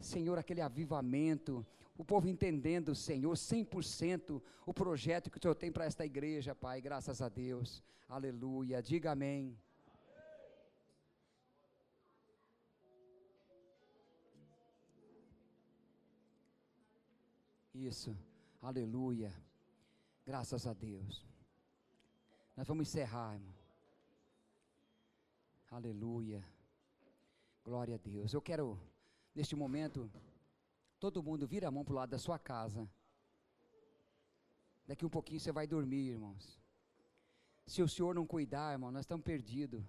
Senhor, aquele avivamento, o povo entendendo, Senhor, 100% o projeto que o Senhor tem para esta igreja, Pai, graças a Deus. Aleluia. Diga amém. Isso, aleluia. Graças a Deus. Nós vamos encerrar, irmão. Aleluia. Glória a Deus. Eu quero, neste momento, todo mundo vira a mão para o lado da sua casa. Daqui um pouquinho você vai dormir, irmãos. Se o Senhor não cuidar, irmão, nós estamos perdidos.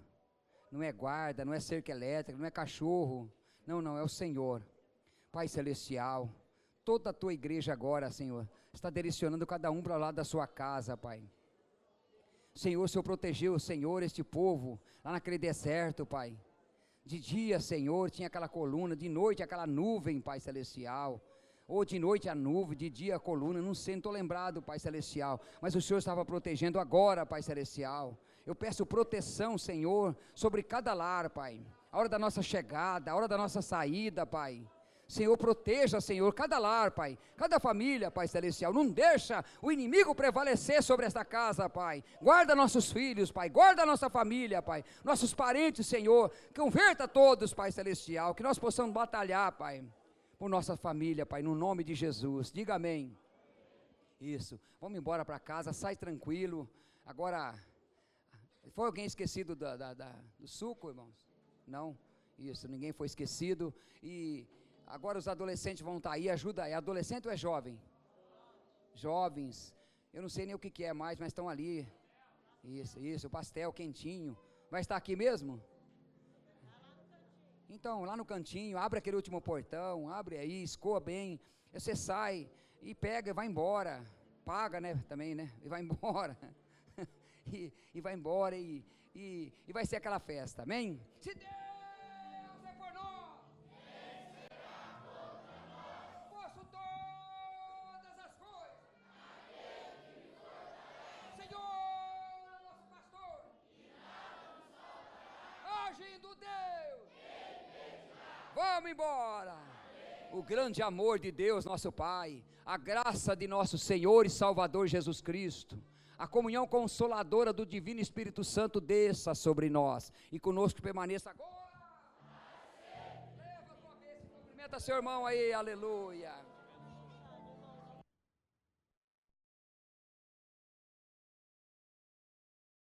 Não é guarda, não é cerca elétrica, não é cachorro. Não, não, é o Senhor. Pai Celestial toda a tua igreja agora, Senhor, está direcionando cada um para lado da sua casa, Pai. Senhor, Senhor protegeu, Senhor, este povo lá naquele deserto, Pai. De dia, Senhor, tinha aquela coluna, de noite aquela nuvem, Pai Celestial. Ou de noite a nuvem, de dia a coluna, não sei, não estou lembrado, Pai Celestial. Mas o Senhor estava protegendo agora, Pai Celestial. Eu peço proteção, Senhor, sobre cada lar, Pai. A hora da nossa chegada, a hora da nossa saída, Pai. Senhor, proteja, Senhor, cada lar, Pai, cada família, Pai Celestial. Não deixa o inimigo prevalecer sobre esta casa, Pai. Guarda nossos filhos, Pai. Guarda nossa família, Pai. Nossos parentes, Senhor. Converta todos, Pai Celestial. Que nós possamos batalhar, Pai, por nossa família, Pai, no nome de Jesus. Diga amém. Isso. Vamos embora para casa, sai tranquilo. Agora, foi alguém esquecido da, da, da, do suco, irmãos? Não? Isso, ninguém foi esquecido. E Agora os adolescentes vão estar tá aí, ajuda. É adolescente ou é jovem? Jovens. Eu não sei nem o que, que é mais, mas estão ali. Isso, isso, o pastel quentinho. Vai estar aqui mesmo? Então, lá no cantinho, abre aquele último portão, abre aí, escoa bem. Você sai e pega e vai embora. Paga, né? Também, né? E vai embora. e, e vai embora e, e, e vai ser aquela festa. Amém? Se Deus Embora. O grande amor de Deus, nosso Pai, a graça de nosso Senhor e Salvador Jesus Cristo, a comunhão consoladora do Divino Espírito Santo desça sobre nós e conosco permaneça agora. Leva a tua bênção, cumprimenta seu irmão aí, aleluia.